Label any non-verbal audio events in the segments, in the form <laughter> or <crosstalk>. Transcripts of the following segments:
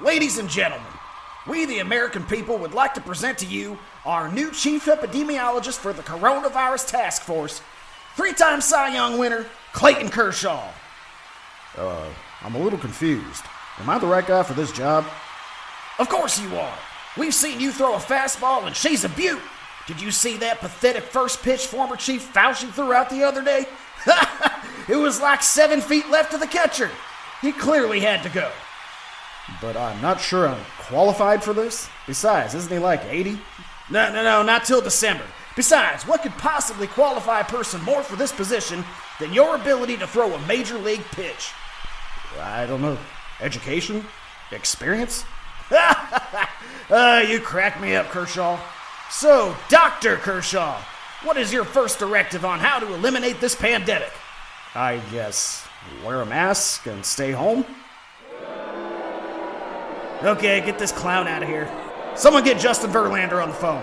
Ladies and gentlemen, we, the American people, would like to present to you our new chief epidemiologist for the Coronavirus Task Force, three time Cy Young winner, Clayton Kershaw. Uh, I'm a little confused. Am I the right guy for this job? Of course you are. We've seen you throw a fastball, and she's a beaut. Did you see that pathetic first pitch former Chief Fauci threw out the other day? <laughs> it was like seven feet left to the catcher. He clearly had to go. But I'm not sure I'm qualified for this. Besides, isn't he like 80? No, no, no, not till December. Besides, what could possibly qualify a person more for this position than your ability to throw a major league pitch? I don't know. Education? Experience? <laughs> uh, you crack me up, Kershaw. So, Dr. Kershaw, what is your first directive on how to eliminate this pandemic? I guess wear a mask and stay home? Okay, get this clown out of here. Someone get Justin Verlander on the phone.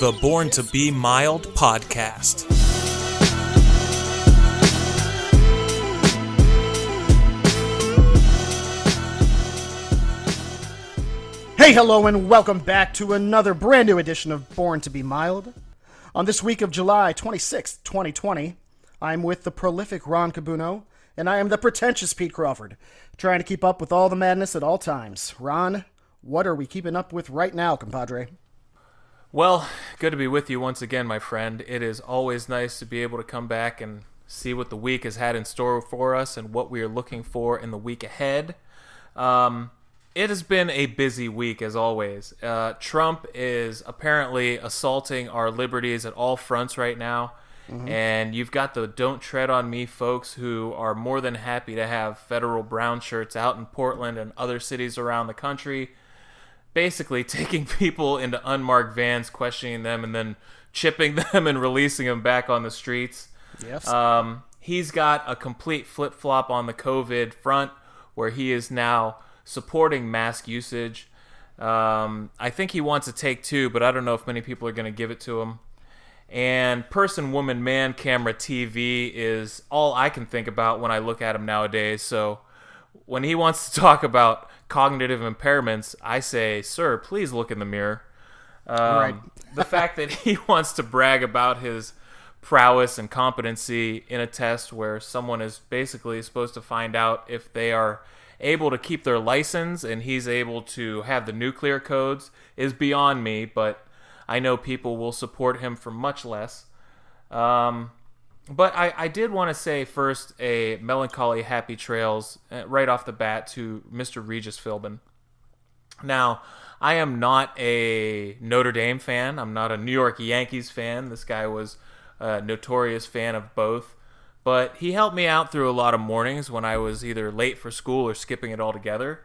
The Born to Be Mild podcast. Hey, hello, and welcome back to another brand new edition of Born to Be Mild. On this week of July 26th, 2020, I'm with the prolific Ron Cabuno, and I am the pretentious Pete Crawford, trying to keep up with all the madness at all times. Ron, what are we keeping up with right now, compadre? Well, good to be with you once again, my friend. It is always nice to be able to come back and see what the week has had in store for us and what we are looking for in the week ahead. Um, it has been a busy week, as always. Uh, Trump is apparently assaulting our liberties at all fronts right now. Mm-hmm. And you've got the Don't Tread on Me folks who are more than happy to have federal brown shirts out in Portland and other cities around the country basically <laughs> taking people into unmarked vans, questioning them, and then chipping <laughs> them and releasing them back on the streets. Yes. Um, he's got a complete flip flop on the COVID front where he is now supporting mask usage. Um, I think he wants to take two, but I don't know if many people are going to give it to him. And person, woman, man, camera, TV is all I can think about when I look at him nowadays. So when he wants to <laughs> talk about cognitive impairments, I say, sir, please look in the mirror. Um, right. <laughs> the fact that he <laughs> wants to brag about his prowess and competency in a test where someone is basically supposed to find out if they are able to keep their license and he's able to have the nuclear codes is beyond me, but I know people will support him for much less. Um, but I, I did want to say first a melancholy happy trails uh, right off the bat to Mr. Regis Philbin. Now, I am not a Notre Dame fan. I'm not a New York Yankees fan. This guy was a notorious fan of both. But he helped me out through a lot of mornings when I was either late for school or skipping it altogether.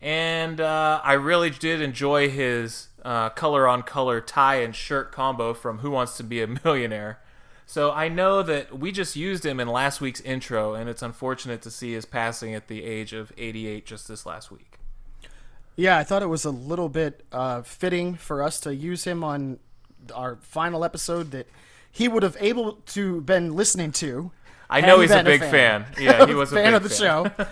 And uh, I really did enjoy his uh, color on color tie and shirt combo from Who Wants to Be a Millionaire. So I know that we just used him in last week's intro, and it's unfortunate to see his passing at the age of 88 just this last week. Yeah, I thought it was a little bit uh, fitting for us to use him on our final episode that he would have able to been listening to. I know he's a big a fan. fan. Yeah, he was a <laughs> fan of the fan. show.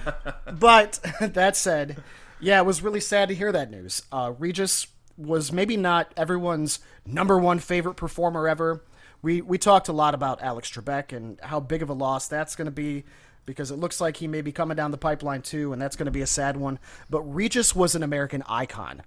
<laughs> but <laughs> that said, yeah, it was really sad to hear that news. Uh, Regis was maybe not everyone's number one favorite performer ever we we talked a lot about Alex Trebek and how big of a loss that's going to be because it looks like he may be coming down the pipeline too, and that's going to be a sad one. But Regis was an American icon.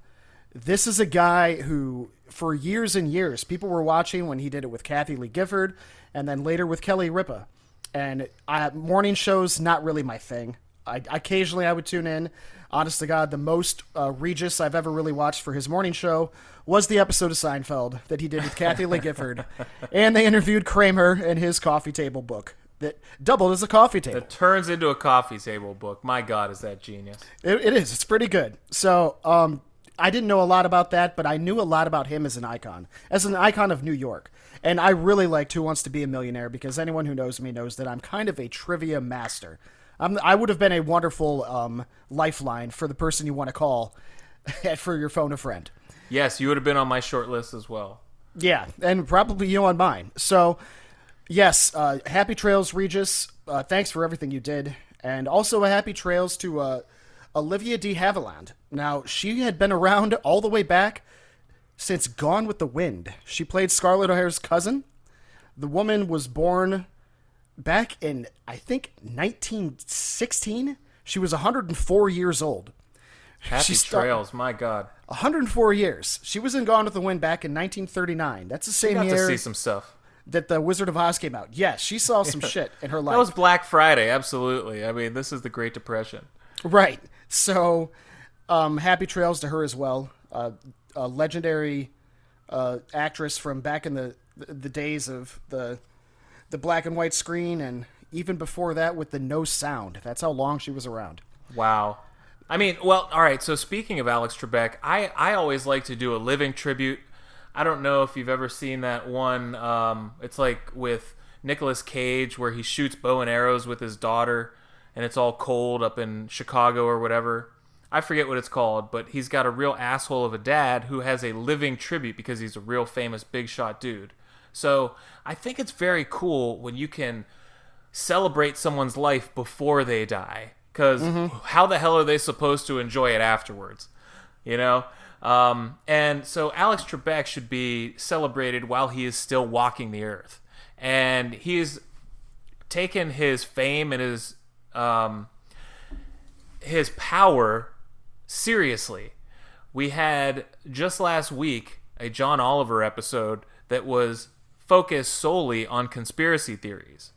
This is a guy who, for years and years, people were watching when he did it with Kathie Lee Gifford, and then later with Kelly Ripa. And I, morning shows not really my thing. I, occasionally I would tune in. Honest to God, the most uh, Regis I've ever really watched for his morning show was the episode of Seinfeld that he did with Kathie Lee Gifford, <laughs> and they interviewed Kramer and his coffee table book that doubled as a coffee table. It turns into a coffee table book. My God, is that genius? it, it is. It's pretty good. So, um, I didn't know a lot about that, but I knew a lot about him as an icon, as an icon of New York. And I really liked Who Wants to Be a Millionaire because anyone who knows me knows that I'm kind of a trivia master. I'm, i would have been a wonderful um, lifeline for the person you want to call <laughs> for your phone a friend. Yes, you would have been on my short list as well. Yeah, and probably you on mine. So, yes, uh, happy trails, Regis. Uh, thanks for everything you did, and also a happy trails to uh, Olivia de Havilland. Now, she had been around all the way back since Gone with the Wind. She played Scarlett O'Hara's cousin. The woman was born back in I think 1916. She was 104 years old. Happy She start- trails, my God. 104 years. She was in Gone with the Wind back in 1939. That's the same Got year to see some stuff. that the Wizard of Oz came out. Yes, she saw <laughs> some shit in her life. That was Black Friday, absolutely. I mean, this is the Great Depression. right. So, um, happy trails to her as well. Uh, a legendary uh, actress from back in the the days of the the black and white screen, and even before that with the no sound. That's how long she was around. Wow. I mean, well, all right. So speaking of Alex Trebek, I I always like to do a living tribute. I don't know if you've ever seen that one. Um, it's like with Nicolas Cage where he shoots bow and arrows with his daughter, and it's all cold up in Chicago or whatever. I forget what it's called, but he's got a real asshole of a dad who has a living tribute because he's a real famous big shot dude. So I think it's very cool when you can celebrate someone's life before they die because how the hell are they supposed to enjoy it afterwards you know? Um, and so alex trebek should be celebrated while he is still walking the earth. And he he's taken his fame and his um, his power seriously we had just last week a john oliver episode that was focused solely on conspiracy theories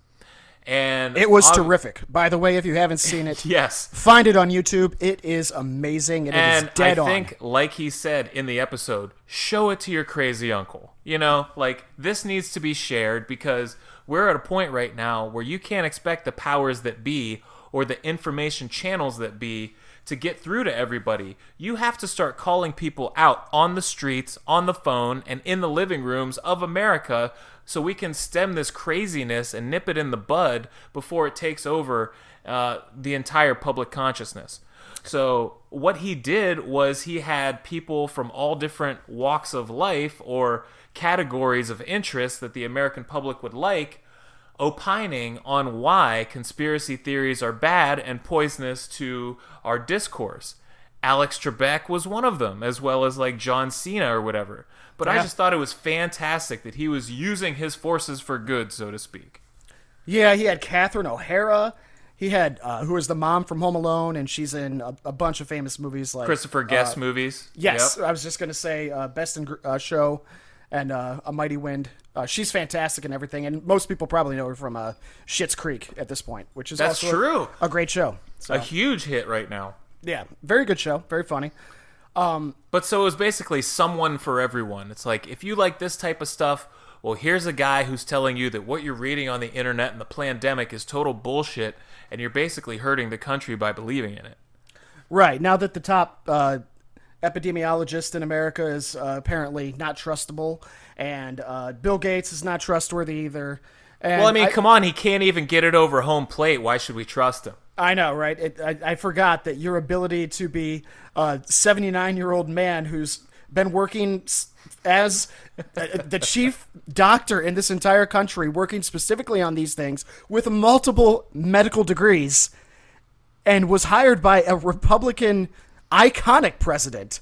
and It was ob- terrific. By the way, if you haven't seen it, <laughs> yes find it on YouTube. It is amazing. and It is and dead I on. think, like he said in the episode, show it to your crazy uncle. You know, like this needs to be shared because we're at a point right now where you can't expect the powers that be or the information channels that be to get through to everybody. You have to start calling people out on the streets, on the phone, and in the living rooms of America so we can stem this craziness and nip it in the bud before it takes over uh, the entire public consciousness. So what he did was he had people from all different walks of life or categories of interest that the American public would like opining on why conspiracy theories are bad and poisonous to our discourse. Alex Trebek was one of them, as well as like John Cena or whatever. But I just thought it was fantastic that he was using his forces for good, so to speak. Yeah, he had Catherine O'Hara. He had uh, who was the mom from Home Alone, and she's in a, a bunch of famous movies like Christopher Guest movies. Yes, Yep. I was just gonna say uh, Best in Gr- uh, Show and uh, A Mighty Wind. Uh, she's fantastic and everything, and most people probably know her from uh, Schitt's Creek at this point, which is That's also a- true. A, great show. So, A huge hit right now. yeah, very good show, very funny. But so it was basically someone for everyone. It's like if you like this type of stuff, well, here's a guy who's telling you that what you're reading on the internet and the pandemic is total bullshit, and you're basically hurting the country by believing in it. Right now that the top uh, epidemiologist in America is uh, apparently not trustable, and uh, Bill Gates is not trustworthy either. And Well, I mean, come on, he can't even get it over home plate. Why should we trust him? I know, right? It, I, I forgot that your ability to be a 79 year old man who's been working as uh, the chief doctor in this entire country, working specifically on these things with multiple medical degrees, and was hired by a Republican iconic president.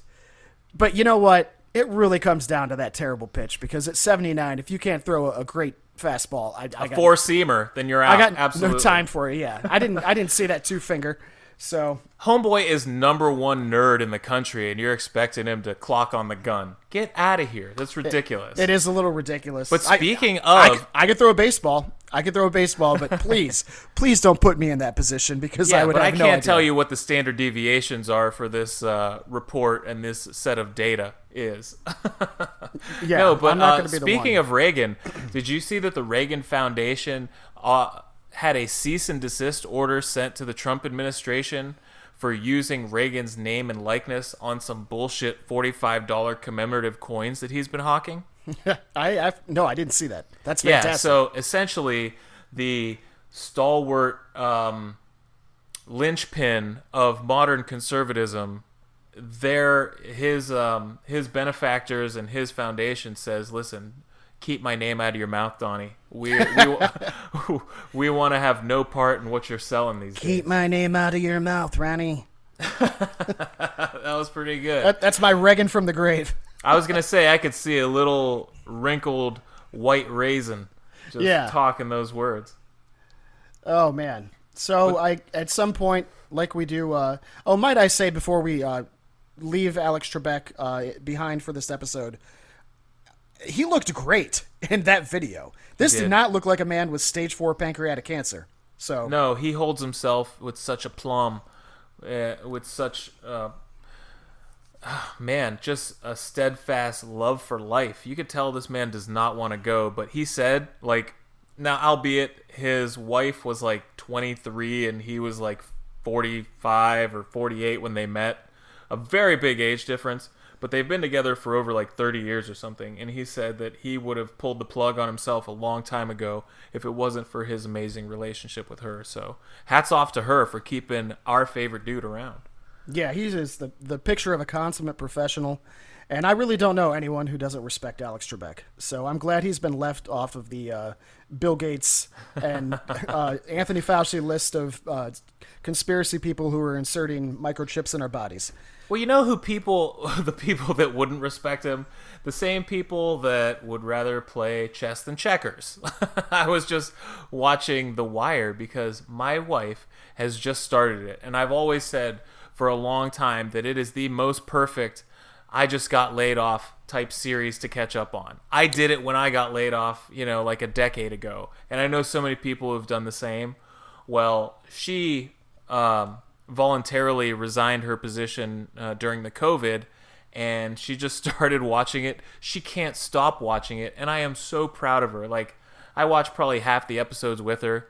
But you know what? It really comes down to that terrible pitch because at 79, if you can't throw a, a great fastball, I, I got Four seamer, then you're out. I got Absolutely. no time for it. Yeah, I didn't. I didn't see that two finger. So Homeboy is number one nerd in the country, and you're expecting him to clock on the gun. Get out of here. That's ridiculous. it is a little ridiculous. But I- speaking I, of- I, could throw a baseball. I could throw a baseball, but please, <laughs> please don't put me in that position because Yeah, I would but I can't no tell you what the standard deviations are for this uh, report and this set of data is. <laughs> Yeah, no, but I'm not uh, going to be the speaking of Reagan, did you see that the Reagan Foundation uh, had a cease and desist order sent to the Trump administration for using Reagan's name and likeness on some bullshit forty-five dollar commemorative coins that he's been hawking? <laughs> I, I no, I didn't see that. That's Yeah, fantastic. so essentially, the stalwart um, linchpin of modern conservatism, their his um his benefactors and his foundation says, listen, keep my name out of your mouth, Donnie. We we, <laughs> <laughs> we want to have no part in what you're selling these Keep days. my name out of your mouth, Ronnie. That was pretty good. That, that's my Reagan from the grave. I was gonna say I could see a little wrinkled white raisin just Yeah. talking those words. Oh man. So I at some point, like we do. Uh, oh, might I say before we uh, leave Alex Trebek uh, behind for this episode, he looked great <laughs> in that video. This did did. not look like a man with stage four pancreatic cancer. So No, he holds himself with such a plum, uh, with such, uh, ah, man, just a steadfast love for life. You could tell this man does not want to go, but he said, like, now, albeit his wife was like 23 and he was like 45 or 48 when they met, a very big age difference. But they've been together for over like 30 years or something. And he said that he would have pulled the plug on himself a long time ago if it wasn't for his amazing relationship with her. So hats off to her for keeping our favorite dude around. Yeah, he's just the the picture of a consummate professional. And I really don't know anyone who doesn't respect Alex Trebek. So I'm glad he's been left off of the uh, Bill Gates and <laughs> uh, Anthony Fauci list of uh, conspiracy people who are inserting microchips in our bodies. Well, you know who people, <laughs> the people that wouldn't respect him? The same people that would rather play chess than checkers. <laughs> I was just watching The Wire because my wife has just started it. And I've always said for a long time that it is the most perfect, I just got laid off type series to catch up on. I did it when I got laid off, you know, like a decade ago. And I know so many people have done the same. Well, she um, voluntarily resigned her position uh, during the COVID, and she just <laughs> started watching it. She can't stop watching it, and I am so proud of her. Like, I watched probably half the episodes with her,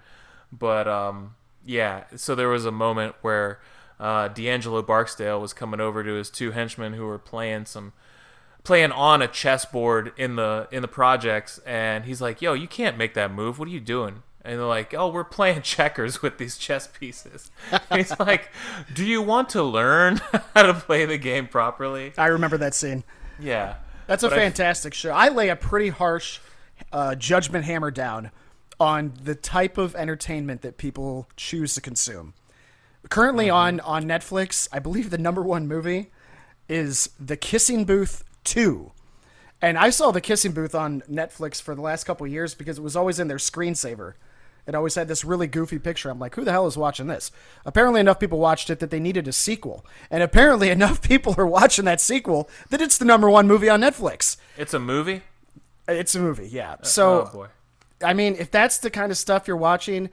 but um, yeah. So there was a moment where uh, D'Angelo Barksdale was coming over to his two henchmen who were playing some playing on a chessboard in the in the projects and he's like yo you can't make that move what are you doing and they're like oh we're playing <laughs> checkers with these chess pieces and <laughs> he's like do you want to learn <laughs> how to play the game properly I remember that scene. yeah That's a But I- fantastic show. I lay a pretty harsh uh, judgment hammer down on the type of entertainment that people choose to consume. Currently mm-hmm. on on Netflix, I believe the number one movie is The Kissing Booth Two, and I saw The Kissing Booth on Netflix for the last couple of years because it was always in their screensaver. It always had this really goofy picture. I'm like, who the hell is watching this? Apparently, enough people watched it that they needed a sequel, and apparently, <laughs> enough people are watching that sequel that it's the number one movie on Netflix. it's a movie It's a movie, yeah. Uh, so, oh boy I mean, if that's the kind of stuff you're watching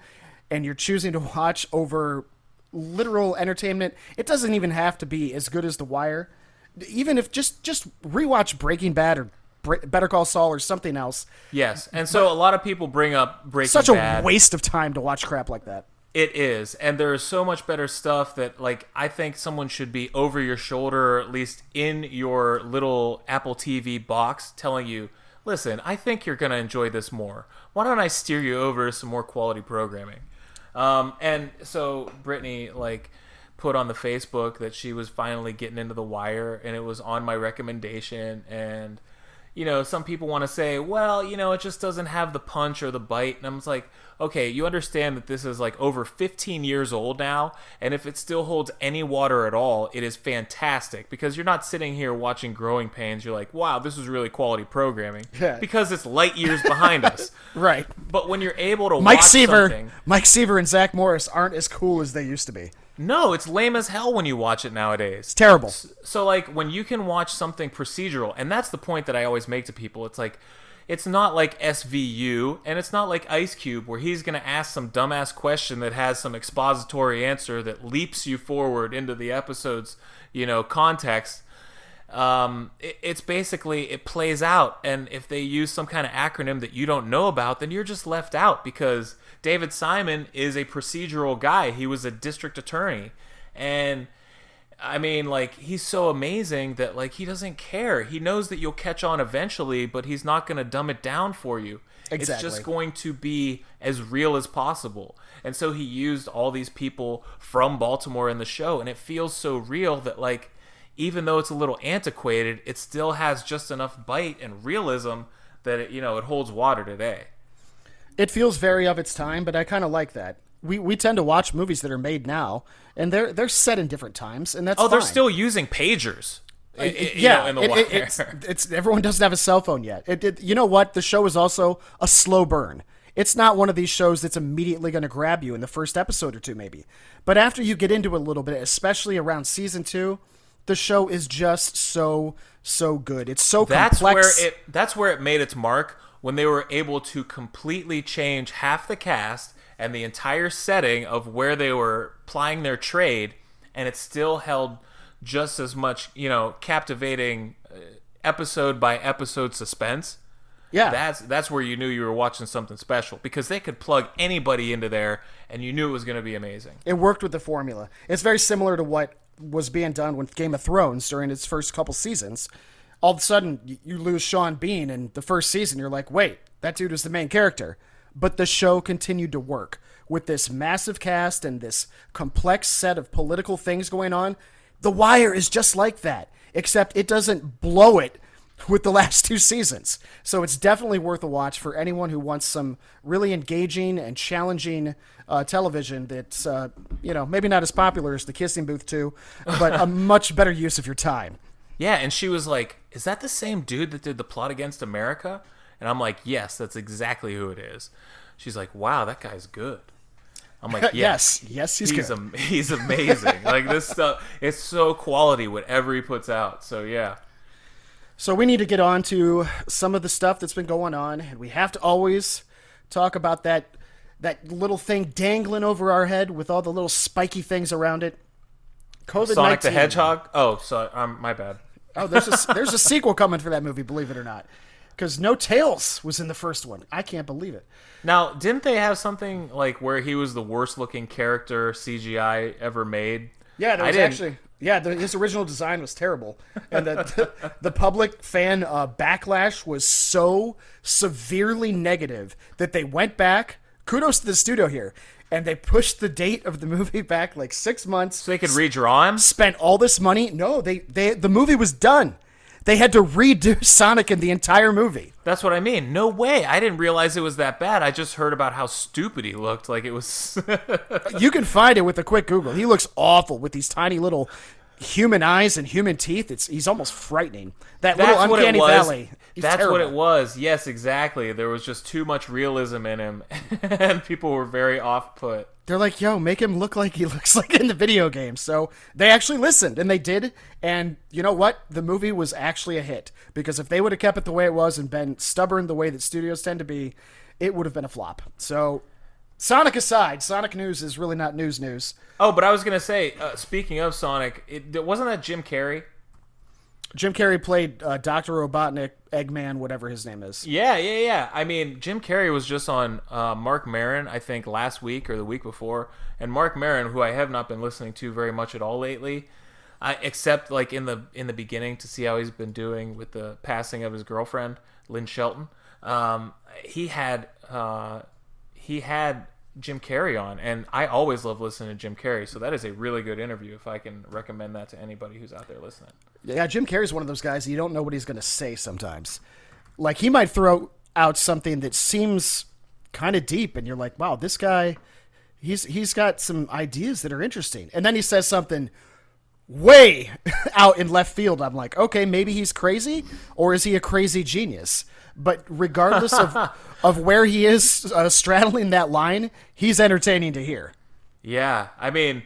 and you're choosing to watch over literal entertainment, it doesn't even have to be as good as The Wire. Even if just just rewatch Breaking Bad or Bre- Better Call Saul or something else. yes and so a lot of people bring up breaking Bad. Such a Bad. waste of time to watch crap like that. It is, and there is so much better stuff that like I think someone should be over your shoulder, or at least in your little Apple TV box, telling you, "Listen, I think you're gonna enjoy this more. Why don't I steer you over to some more quality programming?" Um, and so Brittany like put on the Facebook that she was finally getting into the wire, and it was on my recommendation, and you know, some people want to say, well, you know, it just doesn't have the punch or the bite. And I'm like, okay, you understand that this is like over 15 years old now. And if it still holds any water at all, it is fantastic because you're not sitting here watching Growing Pains. You're like, wow, this is really quality programming Yeah. because it's light years behind us. <laughs> Right. But when you're able to Mike watch Seaver, something, Mike Seaver and Zach Morris aren't as cool as they used to be. no, it's lame as hell when you watch it nowadays. It's terrible. So like when you can watch something procedural, and that's the point that I always make to people. It's like it's not like SVU, and it's not like Ice Cube where he's gonna ask some dumbass question that has some expository answer that leaps you forward into the episode's you know context. Um, it, it's basically it plays out, and if they use some kind of acronym that you don't know about, then you're just left out because David Simon is a procedural guy. He was a district attorney, and I mean, like he's so amazing that like he doesn't care. He knows that you'll catch on eventually, but he's not going to dumb it down for you. Exactly. It's just going to be as real as possible. And so he used all these people from Baltimore in the show, and it feels so real that like even though it's a little antiquated, it still has just enough bite and realism that it, you know it holds water today. It feels very of its time, but I kind of like that. We we tend to watch movies that are made now, and they're they're set in different times, and that's Oh, they're still using pagers. Uh, i- yeah, know, in the it- wire. it's, it's everyone doesn't have a cell phone yet. It, it, you know what? The show is also a slow burn. It's not one of these shows that's immediately going to grab you in the first episode or two, maybe. But after you get into it a little bit, especially around season two, the show is just so so good. It's so that's complex. where it that's where it made its mark when they were able to completely change half the cast and the entire setting of where they were plying their trade and it still held just as much you know captivating uh, episode by episode suspense yeah, that's that's where you knew you were watching something special because they could plug anybody into there and you knew it was going to be amazing it worked with the formula. It's very similar to what was being done with Game of Thrones during its first couple seasons. All of a sudden, you lose Sean Bean in the first season. You're like, wait, that dude was the main character. But the show continued to work with this massive cast and this complex set of political things going on. The Wire is just like that, except it doesn't blow it with the <laughs> last two seasons. So it's definitely worth a watch for anyone who wants some really engaging and challenging uh, television that's, uh, you know, maybe not as popular as The Kissing Booth 2, but a <laughs> much better use of your time. Yeah, and she was like, "Is that the same dude that did the plot against America?" And I'm like, "Yes, that's exactly who it is." She's like, "Wow, that guy's good." I'm like, <laughs> Yes, "Yes, yes, he's he's good." am- <laughs> he's amazing. like this stuff, it's so quality whatever he puts out." So yeah, So we need to get on to some of the stuff that's been going on, and we have to always talk about that that little thing dangling over our head with all the little spiky things around it. COVID Sonic the Hedgehog. Oh, so um, my bad. Oh, there's a, there's a sequel coming for that movie, believe it or not. Because No Tails was in the first one. I can't believe it. Now, didn't they have something like where he was the worst looking character CGI ever made? Yeah, there I was didn't- actually yeah. The, his original design was terrible, and the the, <laughs> the public fan uh, backlash was so severely negative that they went back. Kudos to the studio here, and they pushed the date of the movie back like six months. So they could redraw him. spent all this money. No, they they the movie was done. They had to redo <laughs> Sonic in the entire movie. That's what I mean. No way. I didn't realize it was that bad. I just heard about how stupid he looked. Like it was. <laughs> You can find it with a quick Google. He looks awful with these tiny little human eyes and human teeth. It's he's almost frightening. That That's little what it uncanny was. valley. That's what it was. Yes, exactly. There was just too much realism in him, <laughs> and people were very off put. They're like, yo, make him look like he <laughs> looks like in the video game. So they actually listened, and they did. And you know what? The movie was actually a hit because if they would have kept it the way it was and been stubborn the way that studios tend to be, it would have been a flop. So, Sonic aside, Sonic news is really not news news. Oh, but I was gonna say, uh, speaking of Sonic, it, wasn't that Jim Carrey? Jim Carrey played uh, Doctor Robotnik, Eggman, whatever his name is. Yeah, yeah, yeah. I mean, Jim Carrey was just on uh, Marc Maron, I think, last week or the week before. And Marc Maron, who I have not been listening to very much at all lately, I, except like in the in the beginning to see how he's been doing with the passing of his girlfriend, Lynn Shelton. Um, he had uh, he had Jim Carrey on, and I always love listening to Jim Carrey. So that is a really good interview. If I can recommend that to anybody who's out there listening. Yeah, Jim Carrey's one of those guys you don't know what he's going to say sometimes. Like he might throw out something that seems kind of deep, and you're like, "Wow, this guy, he's he's got some ideas that are interesting." And then he says something way <laughs> out in left field. I'm like, "Okay, maybe he's crazy, or is he a crazy genius?" But regardless of <laughs> of where he is uh, straddling that line, he's entertaining to hear. Yeah, I mean,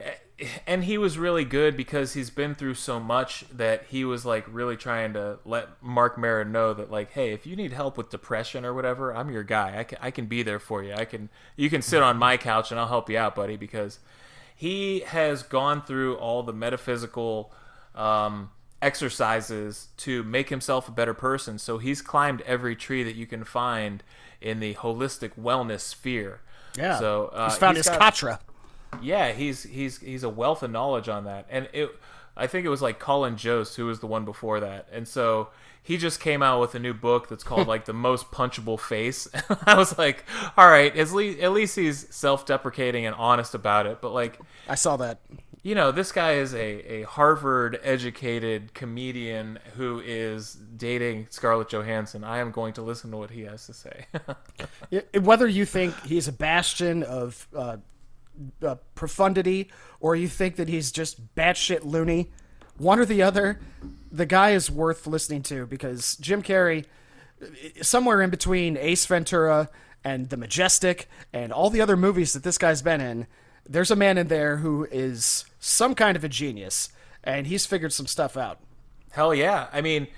eh, and he was really good because he's been through so much that he was like really trying to let Marc Maron know that like, hey, if you need help with depression or whatever, I'm your guy. I can I can be there for you. I can you can sit on my couch and I'll help you out, buddy, because he has gone through all the metaphysical um, exercises to make himself a better person. So he's climbed every tree that you can find in the holistic wellness sphere. Yeah. So uh, he's found his got- katra. yeah, he's he's he's a wealth of knowledge on that, and it. I think it was like Colin Jost who was the one before that, and so he just came out with a new book that's called <laughs> like the most punchable face. <laughs> I was like, all right, at least at least he's self-deprecating and honest about it, but like I saw that. you know, this guy is a, a Harvard educated comedian who is dating Scarlett Johansson. I am going to listen to what he has to say. <laughs> Whether you think he's a bastion of uh, uh, profundity or you think that he's just batshit loony, one or the other, the guy is worth listening to because Jim Carrey, somewhere in between Ace Ventura and The Majestic and all the other movies that this guy's been in, there's a man in there who is some kind of a genius and he's figured some stuff out. Hell yeah. I mean,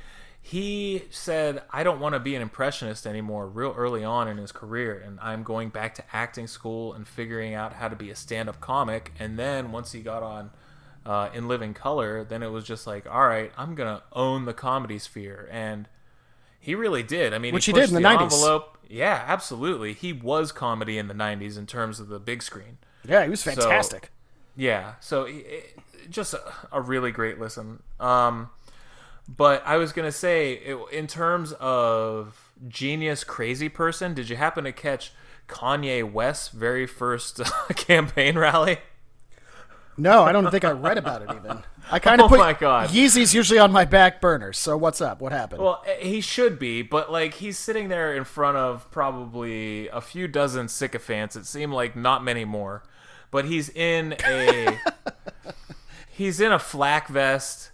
he said, I don't want to be an impressionist anymore real early on in his career. And I'm going back to acting school and figuring out how to be a stand up comic. And then once he got on uh, In Living Color, then it was just like, all right, I'm going to own the comedy sphere. And he really did. I mean, Which he, he did pushed in the 90s. envelope. Yeah, absolutely. He was comedy in the 90s in terms of the big screen. Yeah, he was fantastic. Yeah, so it- just a, a really great listen. Um, but I was gonna say, it, in terms of genius, crazy person, did you happen to catch Kanye West's very first <laughs> campaign rally? No, I don't think I read about it even. I kind of Oh put my God. Yeezy's usually on my back burner. So what's up? What happened? Well, eh, he should be, but like he's sitting there in front of probably a few dozen sycophants. It seemed like not many more, but he's in a <laughs> he's in a flak vest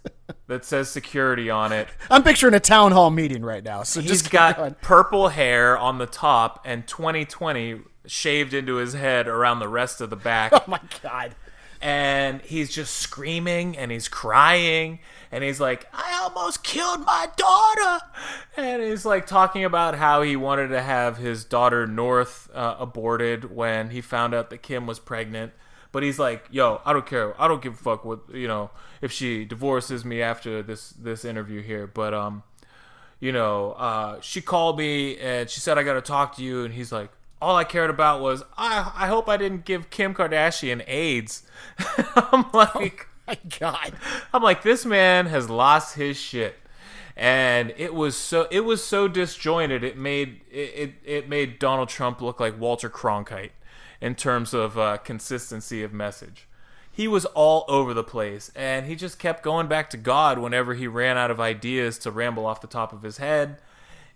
that says security on it. I'm picturing a town hall meeting right now. So He's just got going. purple hair on the top and 2020 shaved into his head around the rest of the back. <laughs> Oh my god. And he's just screaming and he's crying and he's like i almost killed my daughter. And he's like talking about how he wanted to have his daughter north uh, aborted when he found out that kim was pregnant. But he's like yo i don't care. I don't give a fuck what you know if she divorces me after this this interview here. But um you know, uh, she called me and she said I got to talk to you, and he's like, all I cared about was I I hope I didn't give Kim Kardashian AIDS. <laughs> I'm like, <laughs> My god. I'm like, this man has lost his shit, and it was so it was so disjointed. It made it it, it made Donald Trump look like Walter Cronkite in terms of uh, consistency of message. He was all over the place, and he just kept going back to God whenever he ran out of ideas to ramble off the top of his head.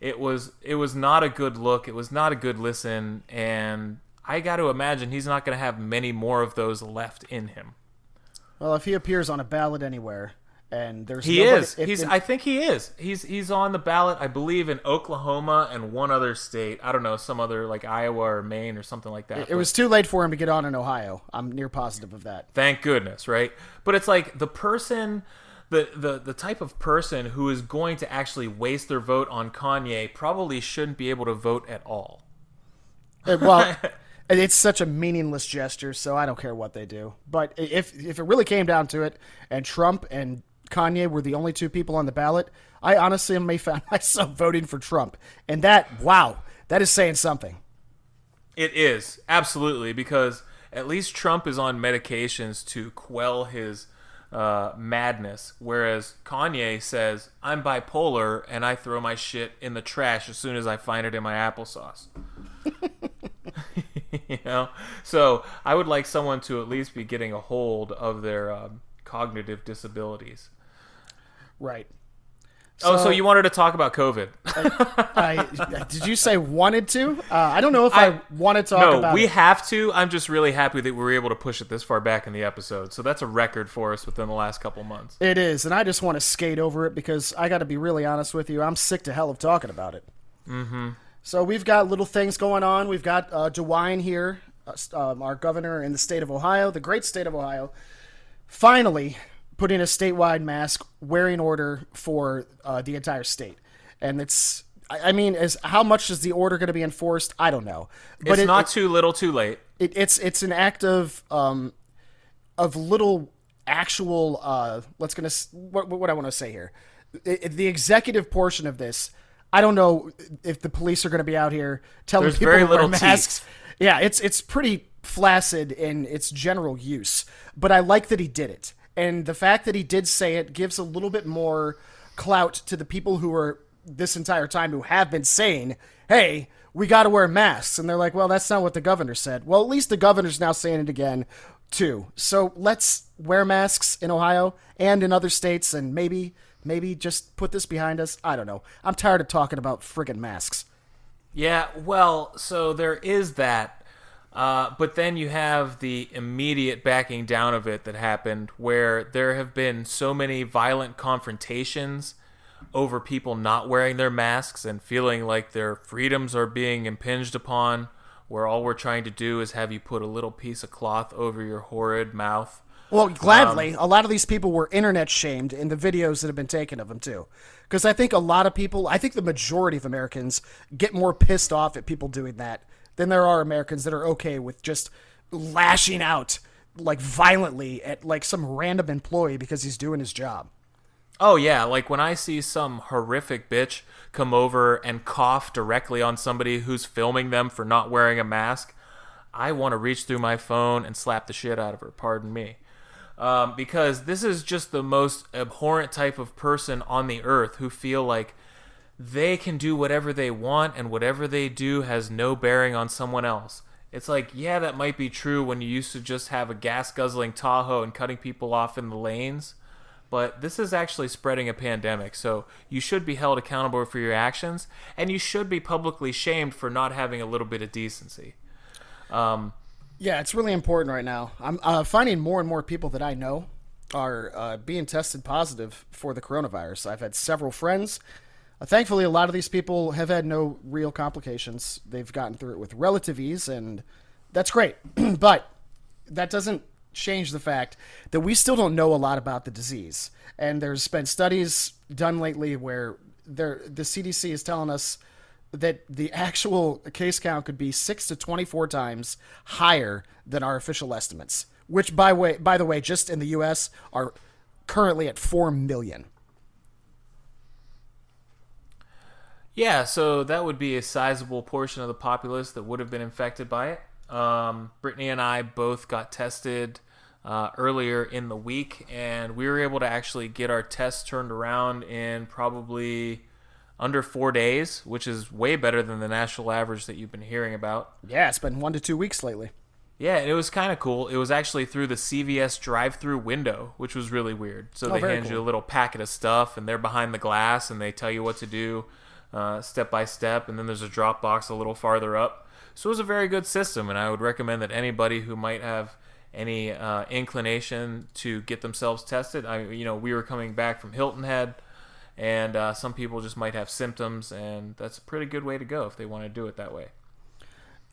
It was it was not a good look. It was not a good listen, and I got to imagine he's not going to have many more of those left in him. Well, if he appears on a ballot anywhere and there's He nobody, is. if- He's. I think he is. He's. He's on the ballot. I believe in Oklahoma and one other state. I don't know, some other like Iowa or Maine or something like that. it was too late for him to get on in Ohio. I'm near positive of that. Thank goodness, right? But it's like the person, the the the type of person who is going to actually waste their vote on Kanye probably shouldn't be able to vote at all. Uh, well, <laughs> it's such a meaningless gesture, so I don't care what they do. But if if it really came down to it, and Trump and Kanye were the only two people on the ballot, I honestly may find <laughs> myself voting for Trump. And that, wow, that is saying something. It is absolutely because at least Trump is on medications to quell his uh, madness, whereas Kanye says I'm bipolar and I throw my shit in the trash as soon as I find it in my applesauce. <laughs> you know, so I would like someone to at least be getting a hold of their um, cognitive disabilities. Right. Oh, so you wanted to talk about COVID? I, did you say wanted to? Uh, I don't know if I, I- want to talk no, about we it. have to. I'm just really happy that we were able to push it this far back in the episode. So that's a record for us within the last couple months. It is, and I just want to skate over it because I got to be really honest with you. I'm sick to hell of talking about it. Mm-hmm. So we've got little things going on. We've got uh, DeWine here, uh, um, our governor in the state of Ohio, the great state of Ohio, finally putting a statewide mask wearing order for uh, the entire state. And it's, I mean, as how much is the order going to be enforced? I don't know. But it's it- not it- too little, too late. it, it's it's an act of um of little actual uh let's gonna what what I want to say here the executive portion of this I don't know if the police are going to be out here telling There's people very to wear little masks. teeth. Yeah, it's it's pretty flaccid in its general use, but I like that he did it, and the fact that he did say it gives a little bit more clout to the people who are this entire time who have been saying, "Hey, we got to wear masks," and they're like, "Well, that's not what the governor said." Well, at least the governor's now saying it again, too. So let's wear masks in Ohio and in other states, and maybe maybe just put this behind us. I don't know. I'm tired of talking about friggin' masks. Yeah, well, so there is that. Uh, but then you have the immediate backing down of it that happened where there have been so many violent confrontations over people not wearing their masks and feeling like their freedoms are being impinged upon, where all we're trying to do is have you put a little piece of cloth over your horrid mouth. Well, gladly, a lot of these people were internet shamed in the videos that have been taken of them too. Because I think a lot of people, I think the majority of Americans get more pissed off at people doing that than there are Americans that are okay with just lashing out like violently at like some random employee because he's doing his job. Oh yeah, like when I see some horrific bitch come over and cough directly on somebody who's filming them for not wearing a mask, I want to reach through my phone and slap the shit out of her. Pardon me. Um, because this is just the most abhorrent type of person on the earth who feel like they can do whatever they want and whatever they do has no bearing on someone else. It's like, yeah, that might be true when you used to just have a gas guzzling Tahoe and cutting people off in the lanes but this is actually spreading a pandemic, so you should be held accountable for your actions, and you should be publicly shamed for not having a little bit of decency. Um, yeah, it's really important right now. I'm uh, finding more and more people that I know are uh, being tested positive for the coronavirus. I've had several friends. Uh, thankfully, a lot of these people have had no real complications. They've gotten through it with relative ease, and that's great. <clears throat> but that doesn't change the fact that we still don't know a lot about the disease. And there's been studies done lately where the CDC is telling us that the actual case count could be six to 24 times higher than our official estimates, which, by way, by the way, just in the U.S. are currently at four million. Yeah, so that would be a sizable portion of the populace that would have been infected by it. Um, Brittany and I both got tested uh, earlier in the week, and we were able to actually get our tests turned around in probably under four days, which is way better than the national average that you've been hearing about. Yeah, it's been one to two weeks lately. Yeah, and it was kind of cool. It was actually through the CVS drive-through window, which was really weird. So Oh, they hand you a little packet of stuff, and they're behind the glass, and they tell you what to do uh, step by step. And then there's a drop box a little farther up. So it was a very good system, and I would recommend that anybody who might have any uh, inclination to get themselves tested. I, you know, we were coming back from Hilton Head, and uh, some people just might have symptoms, and that's a pretty good way to go if they want to do it that way.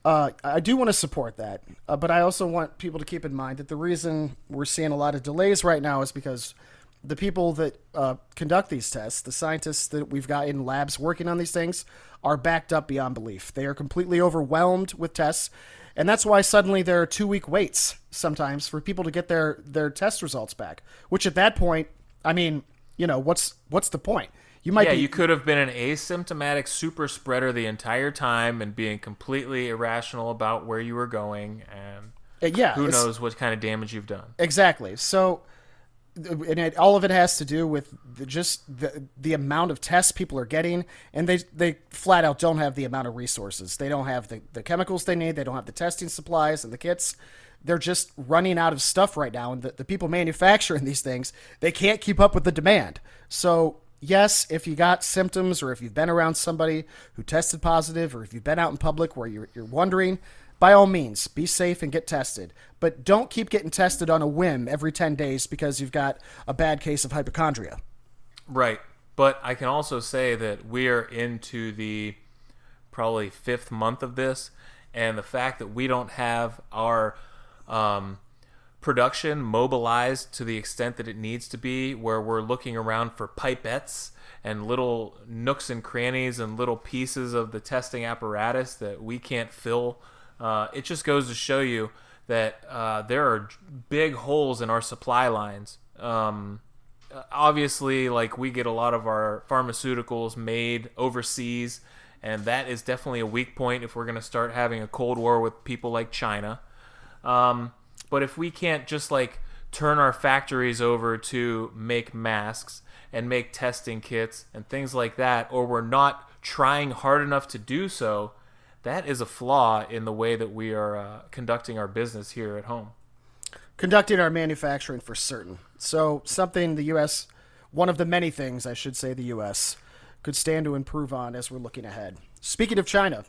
Uh, I do want to support that, uh, but I also want people to keep in mind that the reason we're seeing a lot of delays right now is because the people that uh, conduct these tests, the scientists that we've got in labs working on these things, are backed up beyond belief. They are completely overwhelmed with tests, and that's why suddenly there are two week waits sometimes for people to get their their test results back. Which at that point, I mean, you know, what's what's the point? You might yeah, be you could have been an asymptomatic super spreader the entire time and being completely irrational about where you were going, and uh, yeah. who knows what kind of damage you've done. Exactly. So, and it, all of it has to do with the, just the the amount of tests people are getting, and they they flat out don't have the amount of resources. They don't have the, the chemicals they need. They don't have the testing supplies and the kits. They're just running out of stuff right now, and the, the people manufacturing these things they can't keep up with the demand. So. Yes, if you got symptoms or if you've been around somebody who tested positive or if you've been out in public where you're, you're wondering, by all means, be safe and get tested. But don't keep getting tested on a whim every 10 days because you've got a bad case of hypochondria. Right. But I can also say that we are into the probably fifth month of this, and the fact that we don't have our um, production mobilized to the extent that it needs to be, where we're looking around for pipettes and little nooks and crannies and little pieces of the testing apparatus that we can't fill, uh, it just goes to show you that uh, there are big holes in our supply lines. Um, obviously like we get a lot of our pharmaceuticals made overseas and that is definitely a weak point if we're going to start having a cold war with people like china um, but if we can't just like turn our factories over to make masks and make testing kits and things like that or we're not trying hard enough to do so that is a flaw in the way that we are uh, conducting our business here at home conducting our manufacturing for certain. So something the U.S. one of the many things I should say the U.S. could stand to improve on as we're looking ahead. Speaking of China,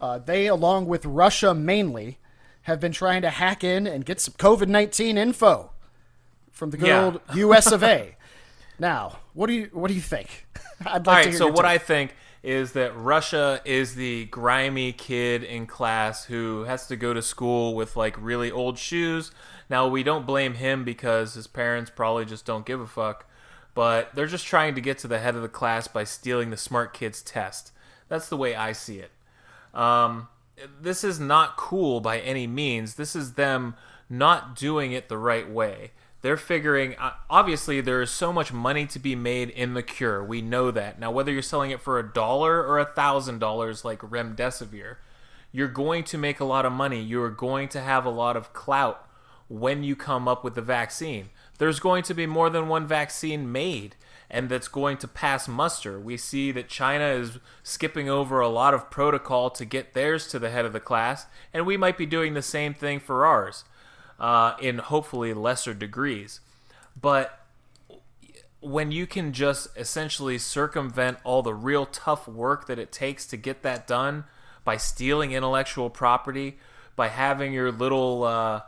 uh, they, along with Russia mainly, have been trying to hack in and get some COVID 19 info from the good Yeah. old US of A. <laughs> Now, what do you what do you think? <laughs> I'd like All to hear so your what I think is that Russia is the grimy kid in class who has to go to school with like really old shoes. Now, we don't blame him because his parents probably just don't give a fuck, but they're just trying to get to the head of the class by stealing the smart kid's test. That's the way I see it. Um, this is not cool by any means. This is them not doing it the right way. They're figuring, uh, obviously, there is so much money to be made in the cure. We know that. Now, whether you're selling it for a dollar or a thousand dollars, like remdesivir, you're going to make a lot of money. You're going to have a lot of clout when you come up with the vaccine. There's going to be more than one vaccine made, and that's going to pass muster. We see that China is skipping over a lot of protocol to get theirs to the head of the class, and we might be doing the same thing for ours uh, in hopefully lesser degrees. But when you can just essentially circumvent all the real tough work that it takes to get that done by stealing intellectual property, by having your little uh,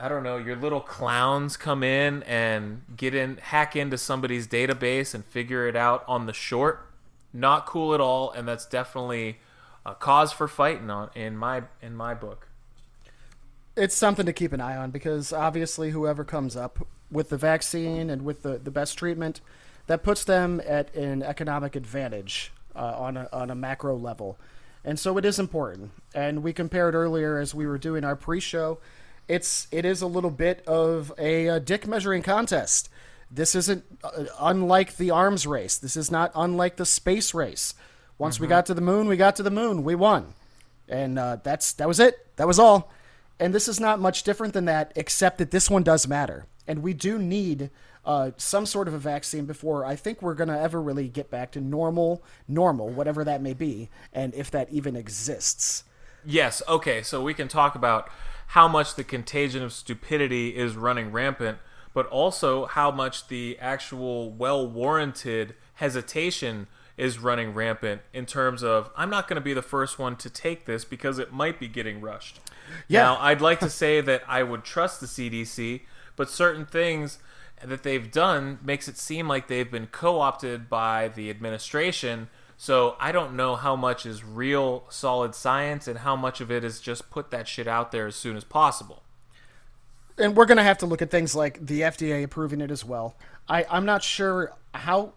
I don't know, your little clowns come in and get in, hack into somebody's database and figure it out on the short. Not cool at all, and that's definitely a cause for fighting on in my in my book. It's something to keep an eye on because obviously whoever comes up with the vaccine and with the, the best treatment, that puts them at an economic advantage uh, on a on a macro level, and so it is important. And we compared earlier as we were doing our pre-show, it's it is a little bit of a, uh dick measuring contest. This isn't uh, unlike the arms race. This is not unlike the space race. Once we got to the moon, we got to the moon. We won, and uh, that's that was it. That was all. And this is not much different than that, except that this one does matter. And we do need uh, some sort of a vaccine before I think we're going to ever really get back to normal, normal, whatever that may be, and if that even exists. Yes, okay, so we can talk about how much the contagion of stupidity is running rampant, but also how much the actual well warranted hesitation is running rampant in terms of I'm not going to be the first one to take this because it might be getting rushed. Yeah. Now, I'd like to say that I would trust the CDC, but certain things that they've done makes it seem like they've been co-opted by the administration. So I don't know how much is real solid science and how much of it is just put that shit out there as soon as possible. and we're going to have to look at things like the FDA approving it as well. I, I'm not sure how